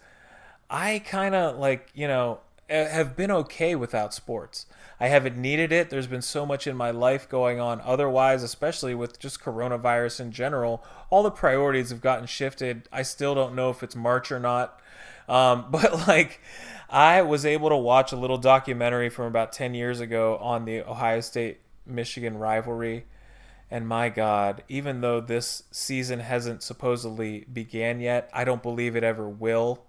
I kind of like, you know, have been okay without sports. I haven't needed it. There's been so much in my life going on otherwise, especially with just coronavirus in general. All the priorities have gotten shifted. I still don't know if it's March or not. Um, <laughs> but like, I was able to watch a little documentary from about 10 years ago on the Ohio State Michigan rivalry. And my God, even though this season hasn't supposedly began yet, I don't believe it ever will.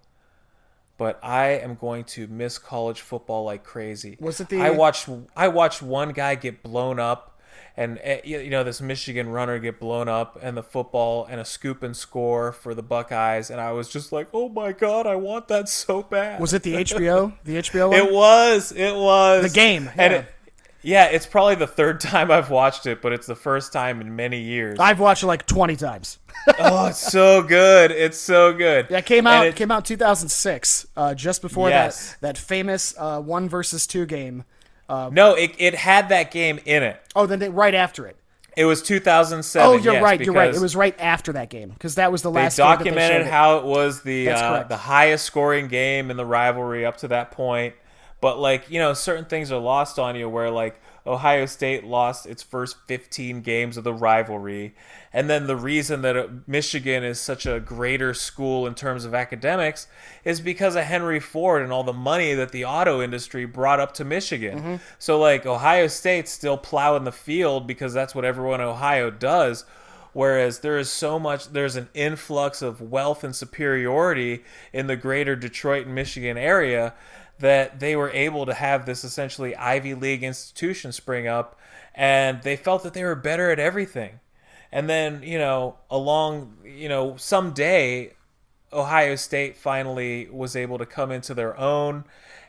But I am going to miss college football like crazy. Was it the- I watched I watched one guy get blown up, and eh, you you know this Michigan runner get blown up, and the football and a scoop and score for the Buckeyes, and I was just like, oh my God, I want that so bad. was it the HBO? The HBO <laughs> one? It was. It was The game, And yeah. it, yeah, it's probably the third <laughs> time I've watched it, but it's the first time in many years. I've watched it like 20 times. <laughs> oh, it's so good. It's so good. That came out it- came out 2006, uh, just before Yes. that that famous uh, one versus two game. no, it, it had that game in it. Oh, then they, right after it. It was 2007. Oh, you're yes, right. You're right. It was right after that game because that was the They last. they documented showed how it was the uh, the highest scoring game in the rivalry up to that point. But like you know, certain things are lost on you. Where like Ohio State lost its first 15 games of the rivalry, and then the reason that uh, Michigan is such a greater school in terms of academics is because of Henry Ford and all the money that the auto industry brought up to Michigan. Mm-hmm. So like Ohio State's still plowing the field because that's what everyone in Ohio does whereas there is so much there's an influx of wealth and superiority in the greater Detroit and Michigan area that they were able to have this essentially Ivy League institution spring up and they felt that they were better at everything. And then, you know, along, you know, someday Ohio State finally was able to come into their own,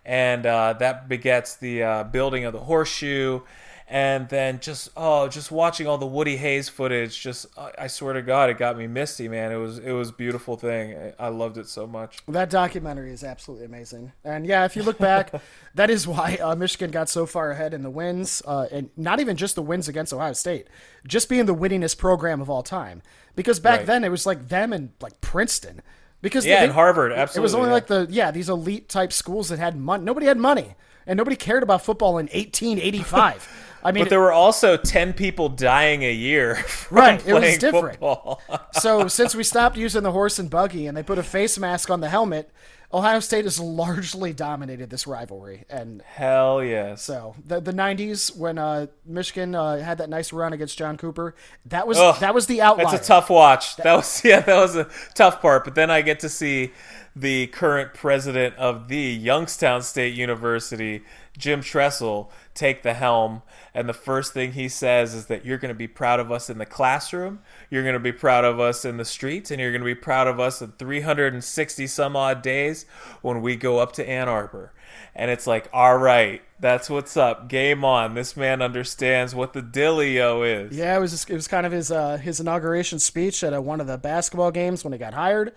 and uh, that begets the uh, building of the horseshoe. And then just oh, just watching all the Woody Hayes footage, just I I swear to God, it got me misty, man. It was it was a beautiful thing. I I loved it so much. That documentary is absolutely amazing. And yeah, if you look back, <laughs> that is why uh, Michigan got so far ahead in the wins, uh, and not even just the wins against Ohio State, just being the winningest program of all time. Because back Right. then it was like them and like Princeton. Because Yeah, they- and Harvard, absolutely. It was only yeah. like the yeah these elite type schools that had money. Nobody had money, and nobody cared about football in 1885. <laughs> I mean, But there were also ten people dying a year. <laughs> From Right, it was playing different. Football. <laughs> so since we stopped using the horse and buggy and they put a face mask on the helmet, Ohio State has largely dominated this rivalry. And Hell yeah! so the the '90s when uh, Michigan uh, had that nice run against John Cooper, that was Ugh, that was the outlier. That's a tough watch. That was <laughs> yeah, that was a tough part. But then I get to see the current president of the Youngstown State University, Jim Tressel, take the helm. And the first thing he says is that you're going to be proud of us in the classroom, you're going to be proud of us in the streets, and you're going to be proud of us in 360 some odd days when we go up to Ann Arbor. And it's like, all right, that's what's up. Game on. This man understands what the Dillio is. Yeah, it was it was kind of his uh, his inauguration speech at uh, one of the basketball games when he got hired.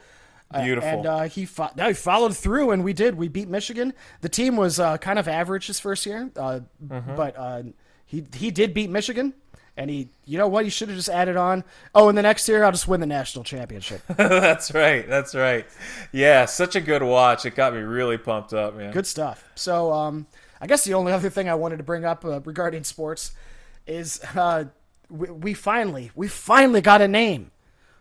Uh, Beautiful. and uh, he, fo- no, he followed through, and we did. We beat Michigan. The team was uh, kind of average his first year, uh, Mm-hmm. but uh, he he did beat Michigan, and he you know what he should have just added on. Oh, and the next year I'll just win the national championship. <laughs> that's right. That's right. Yeah, such a good watch. It got me really pumped up, man. Good stuff. So, um, I guess the only other thing I wanted to bring up uh, regarding sports is uh, we, we finally we finally got a name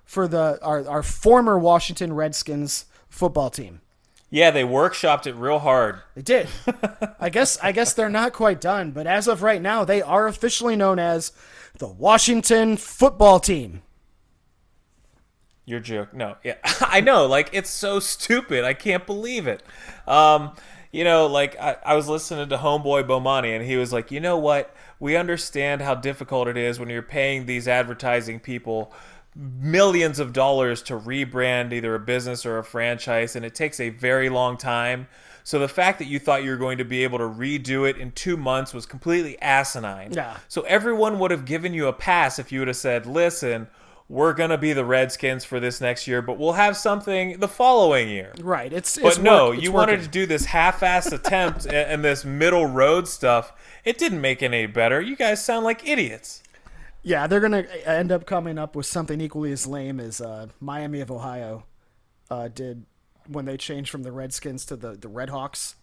for the our, our former Washington Redskins football team. Yeah, they workshopped it real hard. They did. I guess I guess they're not quite done, but as of right now, they are officially known as the Washington Football Team. Your joke. No, yeah, <laughs> I know. Like it's so stupid. I can't believe it. Um, you know, like I, I was listening to Homeboy Bomani, and he was like, you know what? We understand how difficult it is when you're paying these advertising people millions of dollars to rebrand either a business or a franchise, and it takes a very long time. So the fact that you thought you were going to be able to redo it in two months was completely asinine. Yeah. So everyone would have given you a pass if you would have said, "Listen, we're gonna be the Redskins for this next year, but we'll have something the following year." Right. It's But it's no, it's you wanted to do this half-ass attempt <laughs> and, and this middle road stuff. It didn't make any better. You guys sound like idiots. Yeah, they're gonna end up coming up with something equally as lame as uh, Miami of Ohio uh, did when they changed from the Redskins to the the Red Hawks.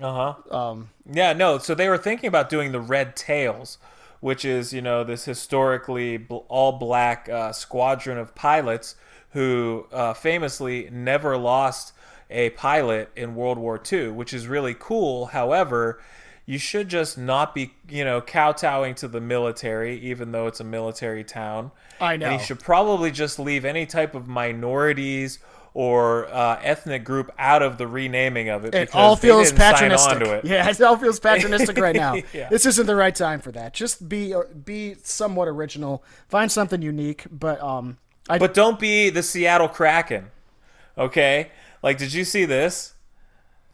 Uh huh. Um. Yeah. No. So they were thinking about doing the Red Tails, which is you know this historically bl- all black uh, squadron of pilots who uh, famously never lost a pilot in World War II, which is really cool. However. You should just not be, you know, kowtowing to the military, even though it's a military town. I And know. you should probably just leave any type of minorities or uh, ethnic group out of the renaming of it. It because all feels patronistic. it. Yeah, it all feels <laughs> patronistic right now. <laughs> Yeah. This isn't the right time for that. Just be be somewhat original. Find something unique. But um, I But don't be the Seattle Kraken. Okay? Like did you see this?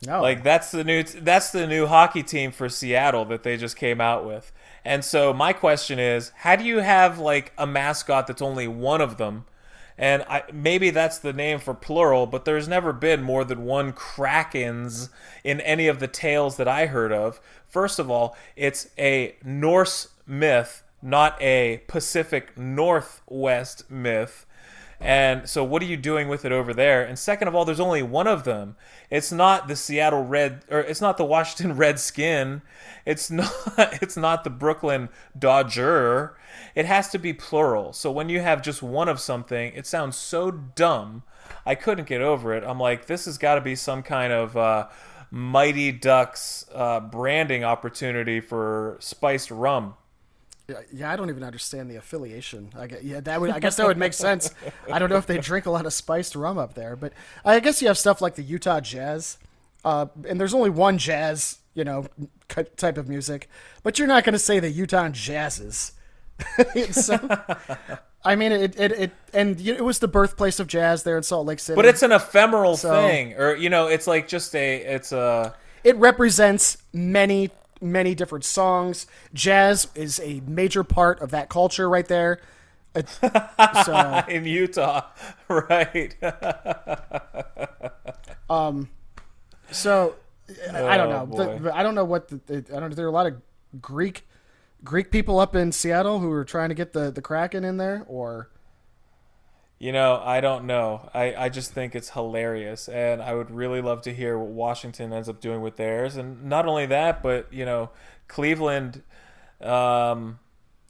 No Like that's the new that's the new hockey team for Seattle that they just came out with. And so my question is, how do you have like a mascot that's only one of them? And I, maybe that's the name for plural, but there's never been more than one Krakens in any of the tales that I heard of. First of all, it's a Norse myth, not a Pacific Northwest myth. And so, what are you doing with it over there? And second of all, there's only one of them. It's not the Seattle Red, or it's not the Washington <laughs> Redskin. It's not. <laughs> It's not the Brooklyn Dodger. It has to be plural. So when you have just one of something, it sounds so dumb. I couldn't get over it. I'm like, this has got to be some kind of uh, Mighty Ducks uh, branding opportunity for spiced rum. Yeah, I don't even understand the affiliation. I guess, yeah, that would I guess that would make sense. I don't know if they drink a lot of spiced rum up there, but I guess you have stuff like the Utah Jazz, uh, and there's only one jazz, you know, type of music. But you're not going to say the Utah Jazzes. <laughs> so, I mean, it, it, it and it was the birthplace of jazz there in Salt Lake City. But it's an ephemeral So- thing, or you know, it's like just a, it's a. it represents many, many different songs. Jazz is a major part of that culture right there. It- so, <laughs> in Utah, <laughs> right? <laughs> Um, so I I don't know. Oh, The- the- I don't know what the, the- I don't. There are a lot of Greek Greek people up in Seattle who are trying to get the the Kraken in there, or You know, I don't know. I, I just think it's hilarious, and I would really love to hear what Washington ends up doing with theirs. And not only that, but you know, Cleveland, um,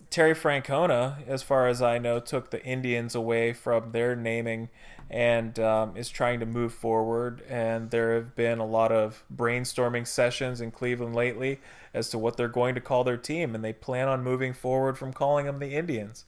Terry Francona, as far as I know, took the Indians away from their naming and um, is trying to move forward. And there have been a lot of brainstorming sessions in Cleveland lately as to what they're going to call their team, and they plan on moving forward from calling them the Indians.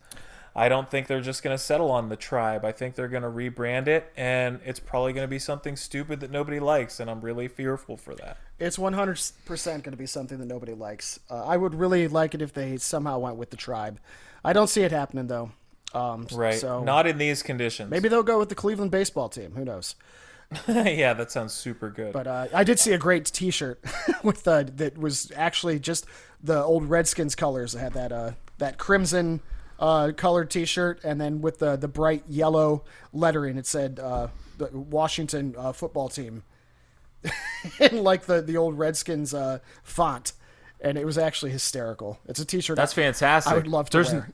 I don't think they're just going to settle on the tribe. I think they're going to rebrand it, and it's probably going to be something stupid that nobody likes, and I'm really fearful for that. it's one hundred percent going to be something that nobody likes. Uh, I would really like it if they somehow went with the tribe. I don't see it happening though. Um, Right? So Not in these conditions. maybe they'll go with the Cleveland baseball team. Who knows? <laughs> yeah, that sounds super good. But uh, I did see a great T-shirt <laughs> with uh, that was actually just the old Redskins colors. It had that uh, that crimson uh, colored T-shirt, and then with the the bright yellow lettering, it said uh, the Washington uh, football team <laughs> in like the the old Redskins uh, font, and it was actually hysterical. It's a T-shirt. That's fantastic. I would love to there's, wear.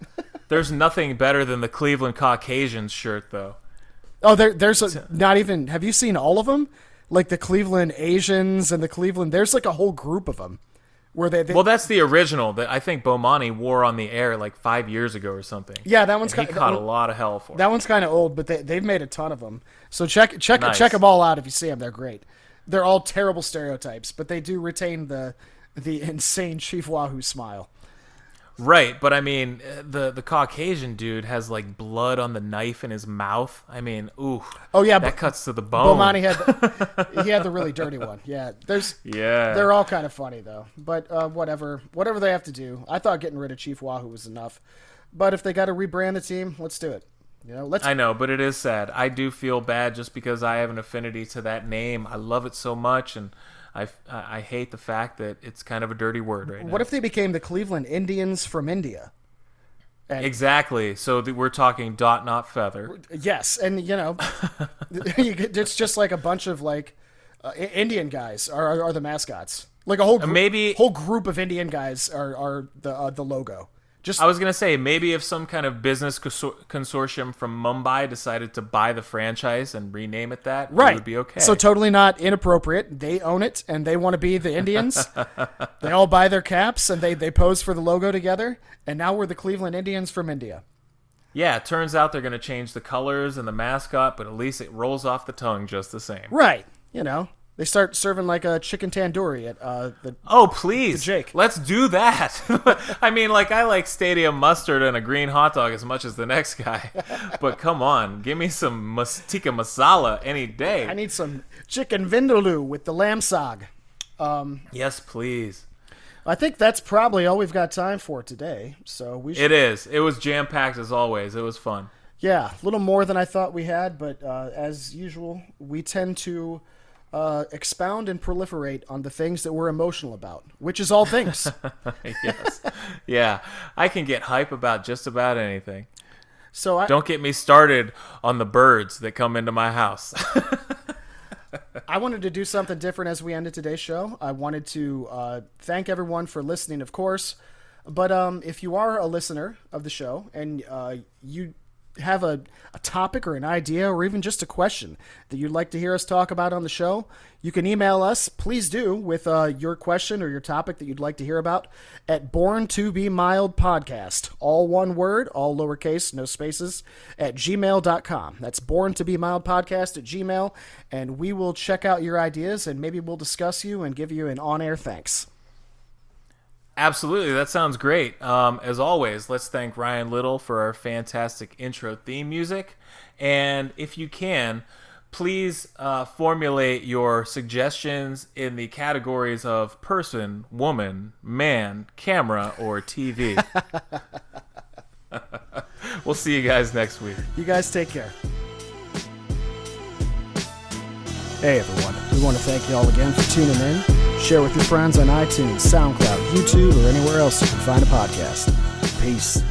there's nothing better than the Cleveland Caucasians shirt, though. Oh, there, there's a, not even. Have you seen all of them? Like the Cleveland Asians and the Cleveland. There's like a whole group of them where they. they Well, that's the original that I think Bomani wore on the air like five years ago or something. yeah, that one's And he kind. caught that, a lot of hell for. it. that one's kind of old, but they they've made a ton of them. So check check Nice. check them all out if you see them. They're great. They're all terrible stereotypes, but they do retain the the insane Chief Wahoo smile. Right, but I mean, uh, the the Caucasian dude has like blood on the knife in his mouth. I mean, ooh. Oh, yeah, that but- cuts to the bone. Bomani had the, <laughs> he had the really dirty one. Yeah, there's yeah, They're all kind of funny though, but uh, whatever, whatever they have to do. I thought getting rid of Chief Wahoo was enough, but if they got to rebrand the team, let's do it. You know, let's. I know, but it is sad. I do feel bad just because I have an affinity to that name. I love it so much, and I I I hate the fact that it's kind of a dirty word right now. what if they became the Cleveland Indians from India? exactly? So th- we're talking dot not feather. Yes, and you know, <laughs> it's just like a bunch of like uh, Indian guys are, are the mascots. Like a whole maybe- whole group of Indian guys are are the uh, the logo. Just I was gonna say maybe if some kind of business consor- consortium from Mumbai decided to buy the franchise and rename it that, right it would be okay. So totally not inappropriate. They own it and they want to be the Indians. <laughs> they all buy their caps and they they pose for the logo together. And now we're the Cleveland Indians from India. yeah, it turns out they're gonna change the colors and the mascot, but at least it rolls off the tongue just the same. Right. You know, they start serving like a chicken tandoori at uh, the. Oh please, Jake. let's do that. <laughs> I mean, like I like stadium mustard and a green hot dog as much as the next guy, <laughs> but come on, give me some mas- tikka masala any day. I need some chicken vindaloo with the lamb saag. yes, please. I think that's probably all we've got time for today. So we should. It is. It was jam packed as always. It was fun. Yeah, a little more than I thought we had, but uh, as usual, we tend to uh, expound and proliferate on the things that we're emotional about, which is all things. <laughs> yes. Yeah. I can get hype about just about anything. so I, Don't get me started on the birds that come into my house. <laughs> I wanted to do something different as we ended today's show. I wanted to uh, thank everyone for listening, of course. But um, if you are a listener of the show and uh, you have a, a topic or an idea or even just a question that you'd like to hear us talk about on the show, you can email us, please do, with uh, your question or your topic that you'd like to hear about at Born to Be Mild Podcast. All one word, all lowercase, no spaces, at gmail.com. That's Born to Be Mild Podcast at gmail. And we will check out your ideas and maybe we'll discuss you and give you an on air thanks. Absolutely, that sounds great. Um, as always, let's thank Ryan Little for our fantastic intro theme music. And if you can, please uh, formulate your suggestions in the categories of person, woman, man, camera, or TV. <laughs> <laughs> we'll see you guys next week. You guys take care. Hey everyone, we want to thank you all again for tuning in. Share with your friends on iTunes, SoundCloud, YouTube, or anywhere else you can find a podcast. Peace.